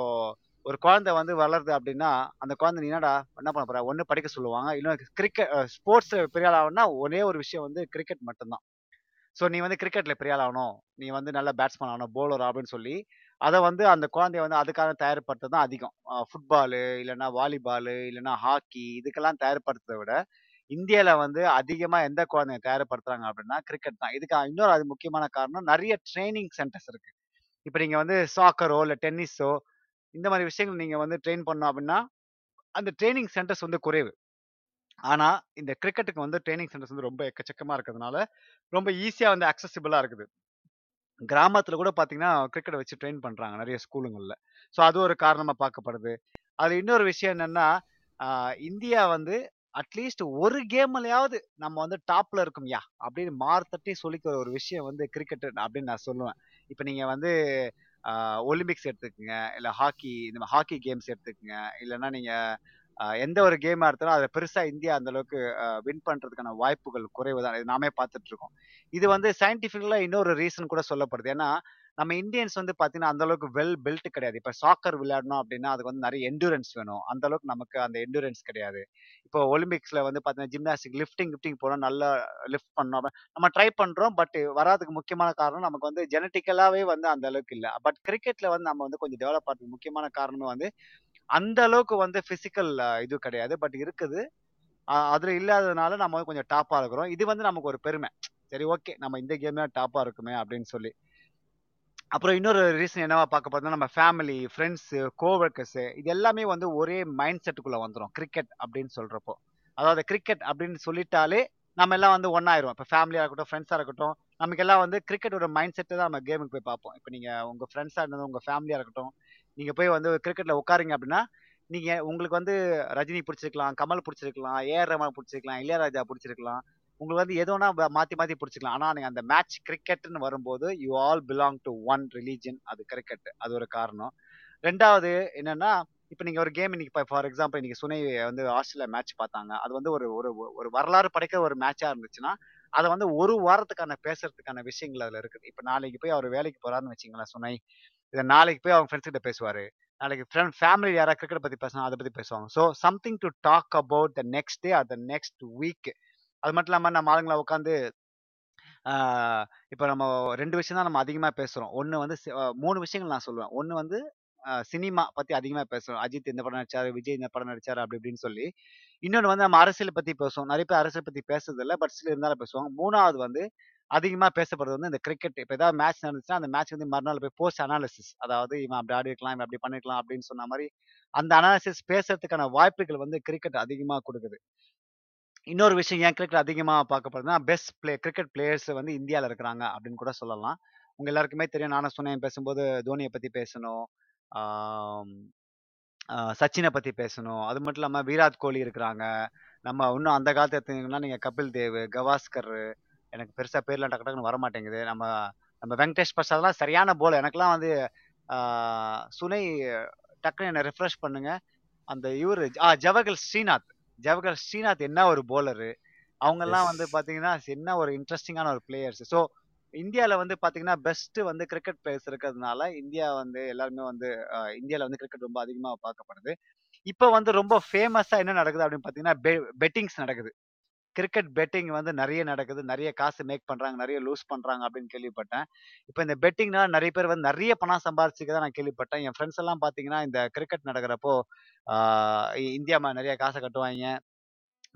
ஒரு குழந்தை வந்து வளருது அப்படின்னா, அந்த குழந்தை "நீ என்னடா என்ன பண்ண போற?" ஒன்று படிக்க சொல்லுவாங்க. இன்னும் கிரிக்கெட் அ பெரிய ஆள் ஒரே ஒரு விஷயம் வந்து கிரிக்கெட் மட்டும்தான் ஸோ நீ வந்து கிரிக்கெட்ல பெரிய ஆள் ஆகணும். நீ வந்து நல்ல பேட்ஸ்மேன் ஆகணும், பவுலர் அப்படின்னு சொல்லி, அத வந்து அந்த குழந்தைய வந்து அதுக்காக தயார்படுத்துறது தான் அதிகம். அ ஃபுட்பாலு, இல்லன்னா வாலிபாலு, இல்லன்னா ஹாக்கி இதுக்கெல்லாம் தயார்படுத்துறத விட, இந்தியால வந்து அதிகமா எந்த குழந்தைய தயார்படுத்துறாங்க அப்படின்னா, கிரிக்கெட் தான். இதுக்கு இன்னொரு அது முக்கியமான காரணம் நெறைய ட்ரெய்னிங் சென்டர்ஸ் இருக்கு. இப்ப நீங்க வந்து சாக்கரோ, இல்ல டென்னிஸோ இந்த மாரி விஷயங்கள் நீங்க வந்து ட்ரெயின் பண்ணோம் அப்படின்னா, அந்த ட்ரெய்னிங் சென்டர்ஸ் வந்து குறைவு. ஆனா, இந்த கிரிக்கெட்டுக்கு வந்து ட்ரெய்னிங் சென்டர்ஸ் வந்து ரொம்ப எக்கச்சக்கமா இருக்கிறதுனால, ரொம்ப ஈஸியா வந்து அக்சஸிபிளா இருக்குது. கிராமத்தில் கூட பார்த்தீங்கன்னா, கிரிக்கெட்டை வச்சு ட்ரெயின் பண்ணுறாங்க நிறைய ஸ்கூலுங்களில். ஸோ அது ஒரு காரணமாக பார்க்கப்படுது. அதில் இன்னொரு விஷயம் என்னென்னா இந்தியா வந்து அட்லீஸ்ட் ஒரு கேம்லையாவது நம்ம வந்து டாப்ல இருக்கும்யா அப்படின்னு மார்த்தட்டி சொல்லிக்கிற ஒரு விஷயம் வந்து கிரிக்கெட் அப்படின்னு நான் சொல்லுவேன். இப்போ நீங்கள் வந்து ஒலிம்பிக்ஸ் எடுத்துக்கோங்க இல்லை ஹாக்கி இந்த ஹாக்கி கேம்ஸ் எடுத்துக்கோங்க இல்லைன்னா நீங்கள் எந்த ஒரு கேமா இருந்தாலும் அதை பெருசா இந்தியா அந்த அளவுக்கு வின் பண்றதுக்கான வாய்ப்புகள் குறைவு தான் இது நாமே பார்த்துட்டு இருக்கோம். இது வந்து சயின்டிபிக்கலா இன்னொரு ரீசன் கூட சொல்லப்படுது. ஏன்னா நம்ம இந்தியன்ஸ் வந்து பாத்தீங்கன்னா அந்த அளவுக்கு வெல் பெல்ட் கிடையாது. இப்ப சாக்கர் விளையாடணும் அப்படின்னா அதுக்கு வந்து நிறைய எண்டூரன்ஸ் வேணும். அந்த அளவுக்கு நமக்கு அந்த எண்டூரன்ஸ் கிடையாது. இப்போ ஒலிம்பிக்ஸ்ல வந்து பாத்தீங்கன்னா ஜிம்னாஸ்டிக் லிஃப்டிங் லிஃப்டிங் போனா நல்லா லிஃப்ட் பண்ணோம் நம்ம ட்ரை பண்றோம் பட் வராதுக்கு முக்கியமான காரணம் நமக்கு வந்து ஜெனட்டிக்கலாவே வந்து அந்த அளவுக்கு இல்லை. பட் கிரிக்கெட்ல வந்து நம்ம வந்து கொஞ்சம் டெவலப் ஆகிறதுக்கு முக்கியமான காரணம் வந்து அந்த அளவுக்கு வந்து பிசிக்கல் இது கிடையாது. பட் இருக்குது. அதுல இல்லாததுனால நம்ம வந்து கொஞ்சம் டாப்பா இருக்கிறோம். இது வந்து நமக்கு ஒரு பெருமை. சரி ஓகே நம்ம இந்த கேம்ல டாப்பா இருக்குமே அப்படின்னு சொல்லி. அப்புறம் இன்னொரு ரீசன் என்னவா பார்க்க பார்த்தோம்னா நம்ம ஃபேமிலி ஃப்ரெண்ட்ஸு கோவர்க்கர்ஸு இது எல்லாமே வந்து ஒரே மைண்ட் செட்டுக்குள்ளே வந்துடும் கிரிக்கெட் அப்படின்னு சொல்கிறப்போ அதாவது கிரிக்கெட் அப்படின்னு சொல்லிட்டாலே நம்ம எல்லாம் வந்து ஒன்னாயிரும் இப்போ ஃபேமிலியாக இருக்கட்டும் ஃப்ரெண்ட்ஸாக இருக்கட்டும் நமக்கு எல்லாம் வந்து கிரிக்கெட்டோட மைண்ட் செட்டு தான் நம்ம கேமுக்கு போய் பார்ப்போம். இப்போ நீங்கள் உங்கள் ஃப்ரெண்ட்ஸாக இருந்தது உங்கள் ஃபேமிலியாக இருக்கட்டும் நீங்கள் போய் வந்து கிரிக்கெட்டில் உட்காருங்க அப்படின்னா நீங்கள் உங்களுக்கு வந்து ரஜினி பிடிச்சிருக்கலாம் கமல் பிடிச்சிருக்கலாம் ஏஆர் ரமன் பிடிச்சிருக்கலாம் இளையராஜா பிடிச்சிருக்கலாம். உங்களுக்கு வந்து எது மாற்றி மாற்றி பிடிச்சிக்கலாம். ஆனால் நீங்கள் அந்த மேட்ச் கிரிக்கெட்னு வரும்போது you all belong to one religion அது கிரிக்கெட் அது ஒரு காரணம். ரெண்டாவது என்னென்னா இப்போ நீங்கள் ஒரு கேம் இன்னைக்கு ஃபார் எக்ஸாம்பிள் இன்னைக்கு சுனை வந்து ஆஸ்திரேலியா மேட்ச் பார்த்தாங்க. அது வந்து ஒரு ஒரு ஒரு வரலாறு படைக்கிற ஒரு மேட்சாக இருந்துச்சுன்னா அதை வந்து ஒரு வாரத்துக்கான பேசுறதுக்கான விஷயங்கள் அதில் இருக்குது. இப்போ நாளைக்கு போய் அவர் வேலைக்கு போகிறாருன்னு வச்சுங்களேன் சுனை இதை நாளைக்கு போய் அவங்க ஃப்ரெண்ட்ஸ் கிட்ட பேசுவார். நாளைக்கு ஃப்ரெண்ட் ஃபேமிலி யாராவது கிரிக்கெட் பத்தி பேசினா அதை பற்றி பேசுவாங்க. So something to talk about the next day or the next week அது மட்டும் இல்லாம நம்ம ஆளுங்களை உட்காந்து இப்போ நம்ம ரெண்டு விஷயம் தான் நம்ம அதிகமா பேசுறோம். ஒன்னு வந்து மூணு விஷயங்கள் நான் சொல்லுவேன். ஒன்னு வந்து சினிமா பத்தி அதிகமா பேசுறோம். அஜித் இந்த படம் நடிச்சாரு விஜய் இந்த படம் நடிச்சாரு அப்படி இப்படின்னு சொல்லி. இன்னொன்னு வந்து நம்ம அரசியல் பத்தி பேசுவோம். நிறைய பேர் அரசியல் பத்தி பேசுறதில்ல பட் சில இருந்தாலும் பேசுவாங்க. மூணாவது வந்து அதிகமாக பேசப்படுறது வந்து இந்த கிரிக்கெட் இப்போ ஏதாவது மேட்ச் நடந்துச்சுன்னா அந்த மேட்ச் வந்து மறுநாள் போய் போஸ்ட் அனாலிசிஸ் அதாவது இவன் அப்படி ஆடி இருக்கலாம் இவன் அப்படி பண்ணிருக்கலாம் அப்படின்னு சொன்ன மாதிரி அந்த அனாலிசிஸ் பேசுறதுக்கான வாய்ப்புகள் வந்து கிரிக்கெட் அதிகமாக கொடுக்குது. இன்னொரு விஷயம் ஏன் கிரிக்கெட் அதிகமாக பார்க்கப்படுதுன்னா பெஸ்ட் பிளே கிரிக்கெட் பிளேயர்ஸ் வந்து இந்தியாவில் இருக்கிறாங்க அப்படின்னு கூட சொல்லலாம். உங்க எல்லாருக்குமே தெரியும் நானும் சொன்னேன் பேசும்போது தோனியை பத்தி பேசணும் சச்சினை பத்தி பேசணும். அது மட்டும் இல்லாமல் விராட் கோலி இருக்கிறாங்க. நம்ம இன்னும் அந்த காலத்து எடுத்தீங்கன்னா நீங்க கபில் தேவ் கவாஸ்கர் எனக்கு பெருசா பேர்லாம் டக்கு டக்குன்னு வர மாட்டேங்குது நம்ம நம்ம வெங்கடேஷ் பிரசாத்லாம் சரியான போல எனக்கெல்லாம் வந்து சுனை டக்குன்னு என்ன ரெஃப்ரெஷ் பண்ணுங்க. அந்த இவரு ஆ ஜவஹர் ஸ்ரீநாத். ஜவஹர் ஸ்ரீநாத் என்ன ஒரு போலரு அவங்க எல்லாம் வந்து எஸ் பாத்தீங்கன்னா என்ன ஒரு இன்ட்ரெஸ்டிங்கான ஒரு பிளேயர்ஸ் ஸோ இந்தியால வந்து பாத்தீங்கன்னா பெஸ்ட் வந்து கிரிக்கெட் பிளேயர்ஸ் இருக்கிறதுனால இந்தியா வந்து எல்லாருமே வந்து அஹ், இந்தியால வந்து கிரிக்கெட் ரொம்ப அதிகமா பார்க்கப்படுது. இப்போ வந்து ரொம்ப ஃபேமஸா என்ன நடக்குது அப்படின்னு பாத்தீங்கன்னா பெட்டிங்ஸ் நடக்குது. கிரிக்கெட் பெட்டிங் வந்து நிறைய நடக்குது. நிறைய காசு மேக் பண்றாங்க. நிறைய லூஸ் பண்றாங்க அப்படின்னு கேள்விப்பட்டேன். இப்போ இந்த பெட்டிங்னால நிறைய பேர் வந்து நிறைய பணம் சம்பாரிச்சுக்கதான் நான் கேள்விப்பட்டேன். என் ஃப்ரெண்ட்ஸ் எல்லாம் பாத்தீங்கன்னா இந்த கிரிக்கெட் நடக்கிறப்போ இந்தியா நிறைய காசை கட்டுவாங்க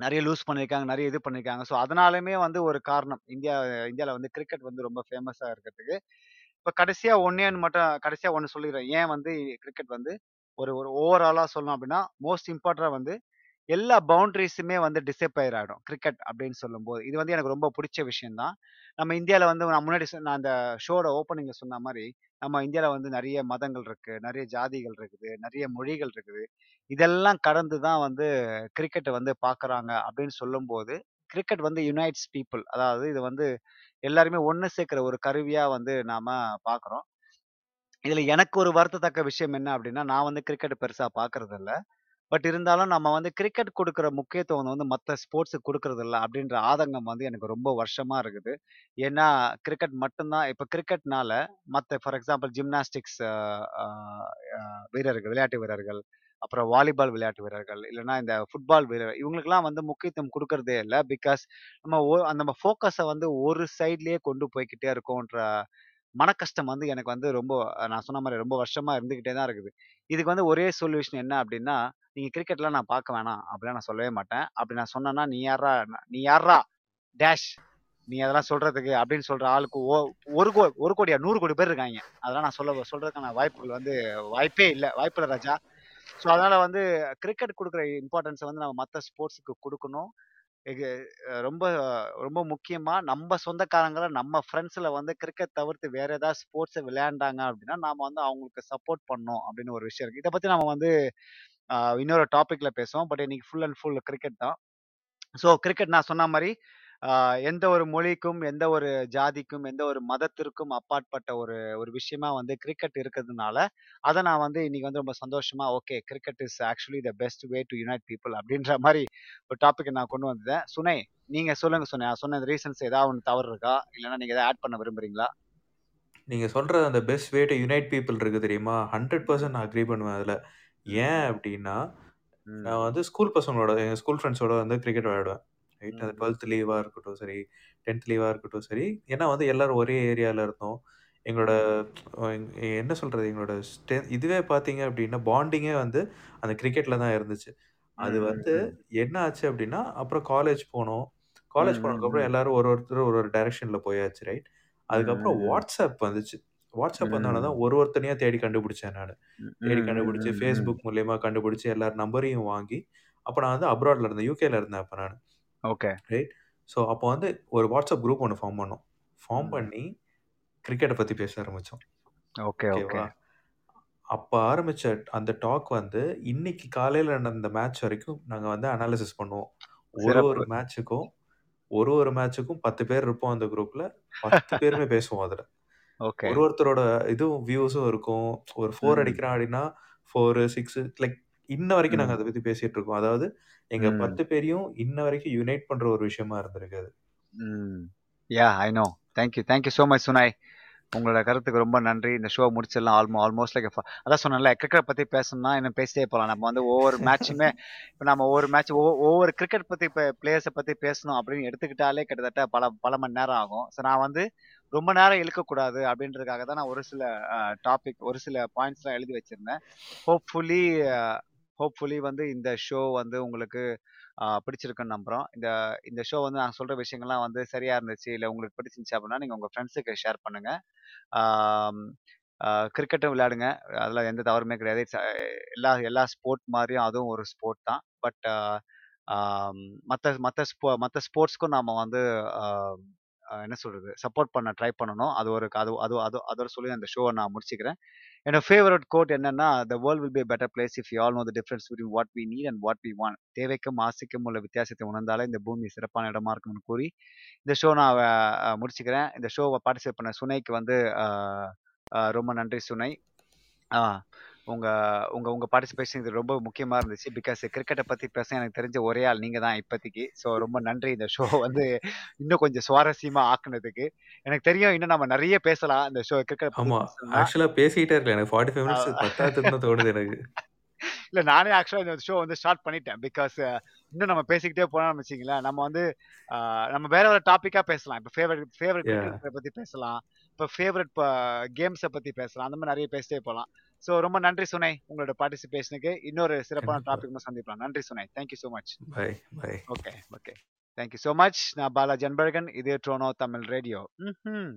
நிறைய லூஸ் பண்ணியிருக்காங்க. நிறைய இது பண்ணியிருக்காங்க. ஸோ அதனாலுமே வந்து ஒரு காரணம். இந்தியா இந்தியாவில் வந்து கிரிக்கெட் வந்து ரொம்ப ஃபேமஸாக இருக்கிறதுக்கு. இப்போ கடைசியாக ஒன்னேன்னு மட்டும் கடைசியாக ஒன்று சொல்லிடுறேன். ஏன் வந்து கிரிக்கெட் வந்து ஒரு ஒரு ஓவராலாக சொல்லணும் அப்படின்னா மோஸ்ட் இம்பார்ட்டண்டாக வந்து எல்லா பவுண்ட்ரிஸுமே வந்து டிசப்பயர் ஆகிடும் கிரிக்கெட் அப்படின்னு சொல்லும்போது. இது வந்து எனக்கு ரொம்ப பிடிச்ச விஷயம் தான் நம்ம இந்தியாவில் வந்து நான் முன்னாடி சொன்ன- நான் அந்த ஷோட ஓப்பனிங்கில் சொன்ன மாதிரி நம்ம இந்தியாவில் வந்து நிறைய மதங்கள் இருக்குது நிறைய ஜாதிகள் இருக்குது நிறைய மொழிகள் இருக்குது. இதெல்லாம் கடந்து தான் வந்து கிரிக்கெட்டை வந்து பார்க்குறாங்க அப்படின்னு சொல்லும்போது கிரிக்கெட் வந்து யுனைட்ஸ் பீப்புள். அதாவது இது வந்து எல்லாருமே ஒன்று சேர்க்குற ஒரு கருவியாக வந்து நாம் பார்க்குறோம். இதில் எனக்கு ஒரு வருத்தத்தக்க விஷயம் என்ன அப்படின்னா நான் வந்து கிரிக்கெட் பெருசாக பார்க்கறது பட் இருந்தாலும் நம்ம வந்து கிரிக்கெட் கொடுக்குற முக்கியத்துவம் வந்து மற்ற ஸ்போர்ட்ஸுக்கு கொடுக்கறது இல்ல அப்படின்ற ஆதங்கம் வந்து எனக்கு ரொம்ப வருஷமா இருக்குது. ஏன்னா கிரிக்கெட் மட்டும்தான் இப்போ கிரிக்கெட்னால மற்ற ஃபார் எக்ஸாம்பிள் ஜிம்னாஸ்டிக்ஸ் வீரர்கள் விளையாட்டு வீரர்கள் அப்புறம் வாலிபால் விளையாட்டு வீரர்கள் இல்லைன்னா இந்த ஃபுட்பால் வீரர் இவங்களுக்குலாம் வந்து முக்கியத்துவம் கொடுக்கறதே இல்லை. பிகாஸ் நம்ம அந்த நம்ம ஃபோக்கஸை வந்து ஒரு சைட்லேயே கொண்டு போய்கிட்டே இருக்கோன்ற மனக்கஷ்டம் வந்து எனக்கு வந்து ரொம்ப நான் சொன்ன மாதிரி ரொம்ப வருஷமா இருந்துகிட்டே தான் இருக்குது. இதுக்கு வந்து ஒரே சொல்யூஷன் என்ன அப்படின்னா நீங்க கிரிக்கெட்லாம் நான் பார்க்க வேணாம் அப்படிலாம் நான் சொல்லவே மாட்டேன். அப்படி நான் சொன்னேன்னா நீ யாரா நீ யாரா டேஷ்! நீ அதெல்லாம் சொல்றதுக்கு அப்படின்னு சொல்ற ஆளுக்கு ஓ- ஒரு கோ ஒரு கோடியா நூறு கோடி பேர் இருக்காங்க. அதெல்லாம் நான் சொல்ல சொல்றதுக்கான வாய்ப்புகள் வந்து வாய்ப்பே இல்லை. வாய்ப்பு இல்லை ராஜா. ஸோ அதனால வந்து கிரிக்கெட் கொடுக்குற இம்பார்ட்டன்ஸை வந்து நம்ம மற்ற ஸ்போர்ட்ஸுக்கு கொடுக்கணும். ரொம்ப ரொம்ப முக்கியமாக நம்ம சொந்தக்காரங்களை நம்ம ஃப்ரெண்ட்ஸில் வந்து கிரிக்கெட் தவிர்த்து வேறு ஏதாவது ஸ்போர்ட்ஸை விளையாண்டாங்க அப்படின்னா நாம் வந்து அவங்களுக்கு சப்போர்ட் பண்ணோம் அப்படின்னு ஒரு விஷயம் இருக்குது இதை பற்றி நம்ம வந்து இன்னொரு டாப்பிக்கில் பேசுவோம். பட் இன்னைக்கு ஃபுல் அண்ட் ஃபுல் கிரிக்கெட் தான். ஸோ கிரிக்கெட் நான் சொன்ன மாதிரி எந்த ஒரு மொழிக்கும் எந்த ஒரு ஜாதிக்கும் எந்த ஒரு மதத்திற்கும் அப்பாற்பட்ட ஒரு ஒரு விஷயமா வந்து கிரிக்கெட் இருக்கிறதுனால அதை நான் வந்து இன்னைக்கு வந்து ரொம்ப சந்தோஷமா okay cricket is actually the best way to unite people அப்படின்ற மாதிரி ஒரு டாபிக் நான் கொண்டு வந்தேன். சுனை நீங்க சொல்லுங்க சுனை. நான் சொன்ன ரீசன்ஸ் ஏதாவது ஒன்று தவறு இருக்கா? இல்லைன்னா நீங்க ஏதாவது ஆட் பண்ண விரும்புறீங்களா? நீங்க சொல்ற அந்த best way to unite people இருக்கு தெரியுமா? ஹண்ட்ரட் பர்சன்ட் நான் அக்ரி பண்ணுவேன் அதில். ஏன் அப்படின்னா ம், நான் வந்து ஸ்கூல் பசங்களோட எங்கள் ஸ்கூல் ஃப்ரெண்ட்ஸோட வந்து கிரிக்கெட் விளையாடுவேன். ரைட்? அந்த ம், டுவெல்த் லீவாக இருக்கட்டும் சரி டென்த் லீவாக இருக்கட்டும் சரி. ஏன்னா வந்து எல்லாரும் ஒரே ஏரியாவில் இருந்தோம். எங்களோட எங்க- என்ன சொல்கிறது எங்களோட ஸ்டே இதுவே பார்த்தீங்க அப்படின்னா பாண்டிங்கே வந்து அந்த கிரிக்கெட்டில் தான் இருந்துச்சு. அது வந்து என்ன ஆச்சு அப்படின்னா அப்புறம் காலேஜ் போனோம். காலேஜ் போனதுக்கப்புறம் எல்லாரும் ஒரு ஒருத்தர் ஒரு ஒரு டைரக்ஷனில் போயாச்சு ரைட்? அதுக்கப்புறம் வாட்ஸ்அப் வந்துச்சு. வாட்ஸ்அப் வந்தோடனே தான் ஒரு ஒருத்தனையாக தேடி கண்டுபிடிச்சேன் நான். தேடி கண்டுபிடிச்சி ஃபேஸ்புக் மூலியமா கண்டுபிடிச்சி எல்லார் நம்பரையும் வாங்கி அப்போ நான் வந்து அப்ராட்ல இருந்தேன் யூகேல இருந்தேன் அப்போ நான். ஓகே ரைட் ஸோ அப்போ வந்து ஒரு வாட்ஸ்அப் குரூப் ஒன்று ஃபார்ம் பண்ணோம். ஃபார்ம் ம், பண்ணி கிரிக்கெட்டை பற்றி பேச ஆரம்பித்தோம் ஓகே ஓகே ஓகேவா அப்போ ஆரம்பிச்ச அந்த டாக் வந்து இன்னைக்கு காலையில் நடந்த மேட்ச் வரைக்கும் நாங்கள் வந்து அனாலிசிஸ் பண்ணுவோம். ஒரு ஒரு மேட்ச்சுக்கும் ஒரு ஒரு மேட்ச்சுக்கும் பத்து பேர் இருப்போம் அந்த குரூப்பில் பத்து பேருமே பேசுவோம் அதில். ஓகே ஒரு ஒருத்தரோட இதுவும் வியூஸும் இருக்கும். ஒரு ஃபோர் ம், அடிக்கிறான் அப்படின்னா ஃபோரு சிக்ஸு லைக் இன்ன வரைக்கும் ம், நாங்கள் அதை பற்றி பேசிட்டு இருக்கோம். அதாவது எங்கள் ம், பத்து பேரையும் இன்ன வரைக்கும் யுனைட் பண்ணுற ஒரு விஷயமா இருந்திருக்கு அது. ம். Ya I know thank you thank you so much Sunai உங்களோட கருத்துக்கு ரொம்ப நன்றி. இந்த ஷோ முடிச்சிடலாம். ஆல்மோ ஆல்மோஸ்ட் லைக் அதான் சொன்னேன்ல கிரிக்கெட் பத்தி பேசணும்னா இன்னும் பேசிட்டே போகலாம் நம்ம வந்து ஒவ்வொரு மேட்சுமே இப்போ நம்ம ஒவ்வொரு மேட்ச் ஒவ்வொரு கிரிக்கெட் பத்தி இப்போ பிளேயர்ஸை பத்தி பேசணும் அப்படின்னு எடுத்துக்கிட்டாலே கிட்டத்தட்ட பல பல மணி நேரம் ஆகும். ஸோ நான் வந்து ரொம்ப நேரம் இழுக்கக்கூடாது அப்படின்றதுக்காக தான் நான் ஒரு சில டாபிக் ஒரு சில பாயிண்ட்ஸ்லாம் எழுதி வச்சிருந்தேன். ஹோப்ஃபுல்லி ஹோப்ஃபுல்லி வந்து இந்த ஷோ வந்து உங்களுக்கு பிடிச்சிருக்குன்னு நம்புகிறோம் இந்த இந்த ஷோ வந்து நான் சொல்கிற விஷயங்கள்லாம் வந்து சரியாக இருந்துச்சு இல்லை உங்களுக்கு பிடிச்சிருந்துச்சு அப்படின்னா நீங்கள் உங்கள் ஃப்ரெண்ட்ஸுக்கு ஷேர் பண்ணுங்கள் கிரிக்கெட்டும் விளையாடுங்க. அதில் எந்த தவறுமே கிடையாது. It's, எல்லா எல்லா ஸ்போர்ட் மாதிரியும் அதுவும் ஒரு ஸ்போர்ட் தான். பட் மற்ற மற்ற ஸ்போ மற்ற ஸ்போர்ட்ஸ்க்கும் நாம் வந்து என்ன சொல்றது சப்போர்ட் பண்ண ட்ரை பண்ணணும். அது ஒரு அது அது அது அதோட சொல்லி அந்த ஷோவை நான் முடிச்சுக்கிறேன். என்னோட ஃபேவரட் கோட் என்னன்னா the world will be better place if you all know the difference between what we need and what we want தேவைக்கும் ஆசைக்கும் உள்ள வித்தியாசத்தை உணர்ந்தாலே இந்த பூமி சிறப்பான இடமா இருக்கும்னு கூறி இந்த ஷோ நான் முடிச்சுக்கிறேன். இந்த ஷோவை பார்ட்டிசிபேட் பண்ண சுனைக்கு வந்து ரொம்ப நன்றி சுனை உங்க உங்க உங்க பார்ட்டிசிபேஷன் இது ரொம்ப முக்கியமா இருந்துச்சு. பிகாஸ் கிரிக்கெட்டை பத்தி பேச எனக்கு தெரிஞ்ச ஒரே ஆள் நீங்க தான் இப்போதைக்கு. ஸோ ரொம்ப நன்றி இந்த ஷோ வந்து இன்னும் கொஞ்சம் சுவாரஸ்யமா ஆக்குனதுக்கு. எனக்கு தெரியும் இன்னும் நம்ம நிறைய பேசலாம் இந்த ஷோ கிரிக்கெட் ஆமாம் பேசணும்னா. ஆக்சுவலாக பேசிக்கிட்டே இருக்கல. எனக்கு ஃபார்ட்டி ஃபைவ் மினிட்ஸ் தான் தோணுது எனக்கு. இல்ல நானே ஆக்சுவலா இந்த ஷோ வந்து ஸ்டார்ட் பண்ணிட்டேன். பிகாஸ் இன்னும் நம்ம பேசிக்கிட்டே போனோம்னு வச்சுங்களேன் நம்ம வந்து நம்ம வேற ஒரு டாபிக்கா பேசலாம். இப்போ ஃபேவரட் ஃபேவரட் பத்தி பேசலாம். இப்போ ஃபேவரட் கேம்ஸை பத்தி பேசலாம். அந்த மாதிரி நிறைய பேசிட்டே போகலாம் ஸோ ரொம்ப நன்றி சுனை உங்களோட பார்ட்டிசிபேஷனுக்கு இன்னொரு சிறப்பான டாபிக் சந்திக்கலாம் நன்றி Sunai. Thank you so much bye bye okay okay thank you so much நான் பாலாஜி அன்பழகன். இது ட்ரோனோ தமிழ் ரேடியோ ம்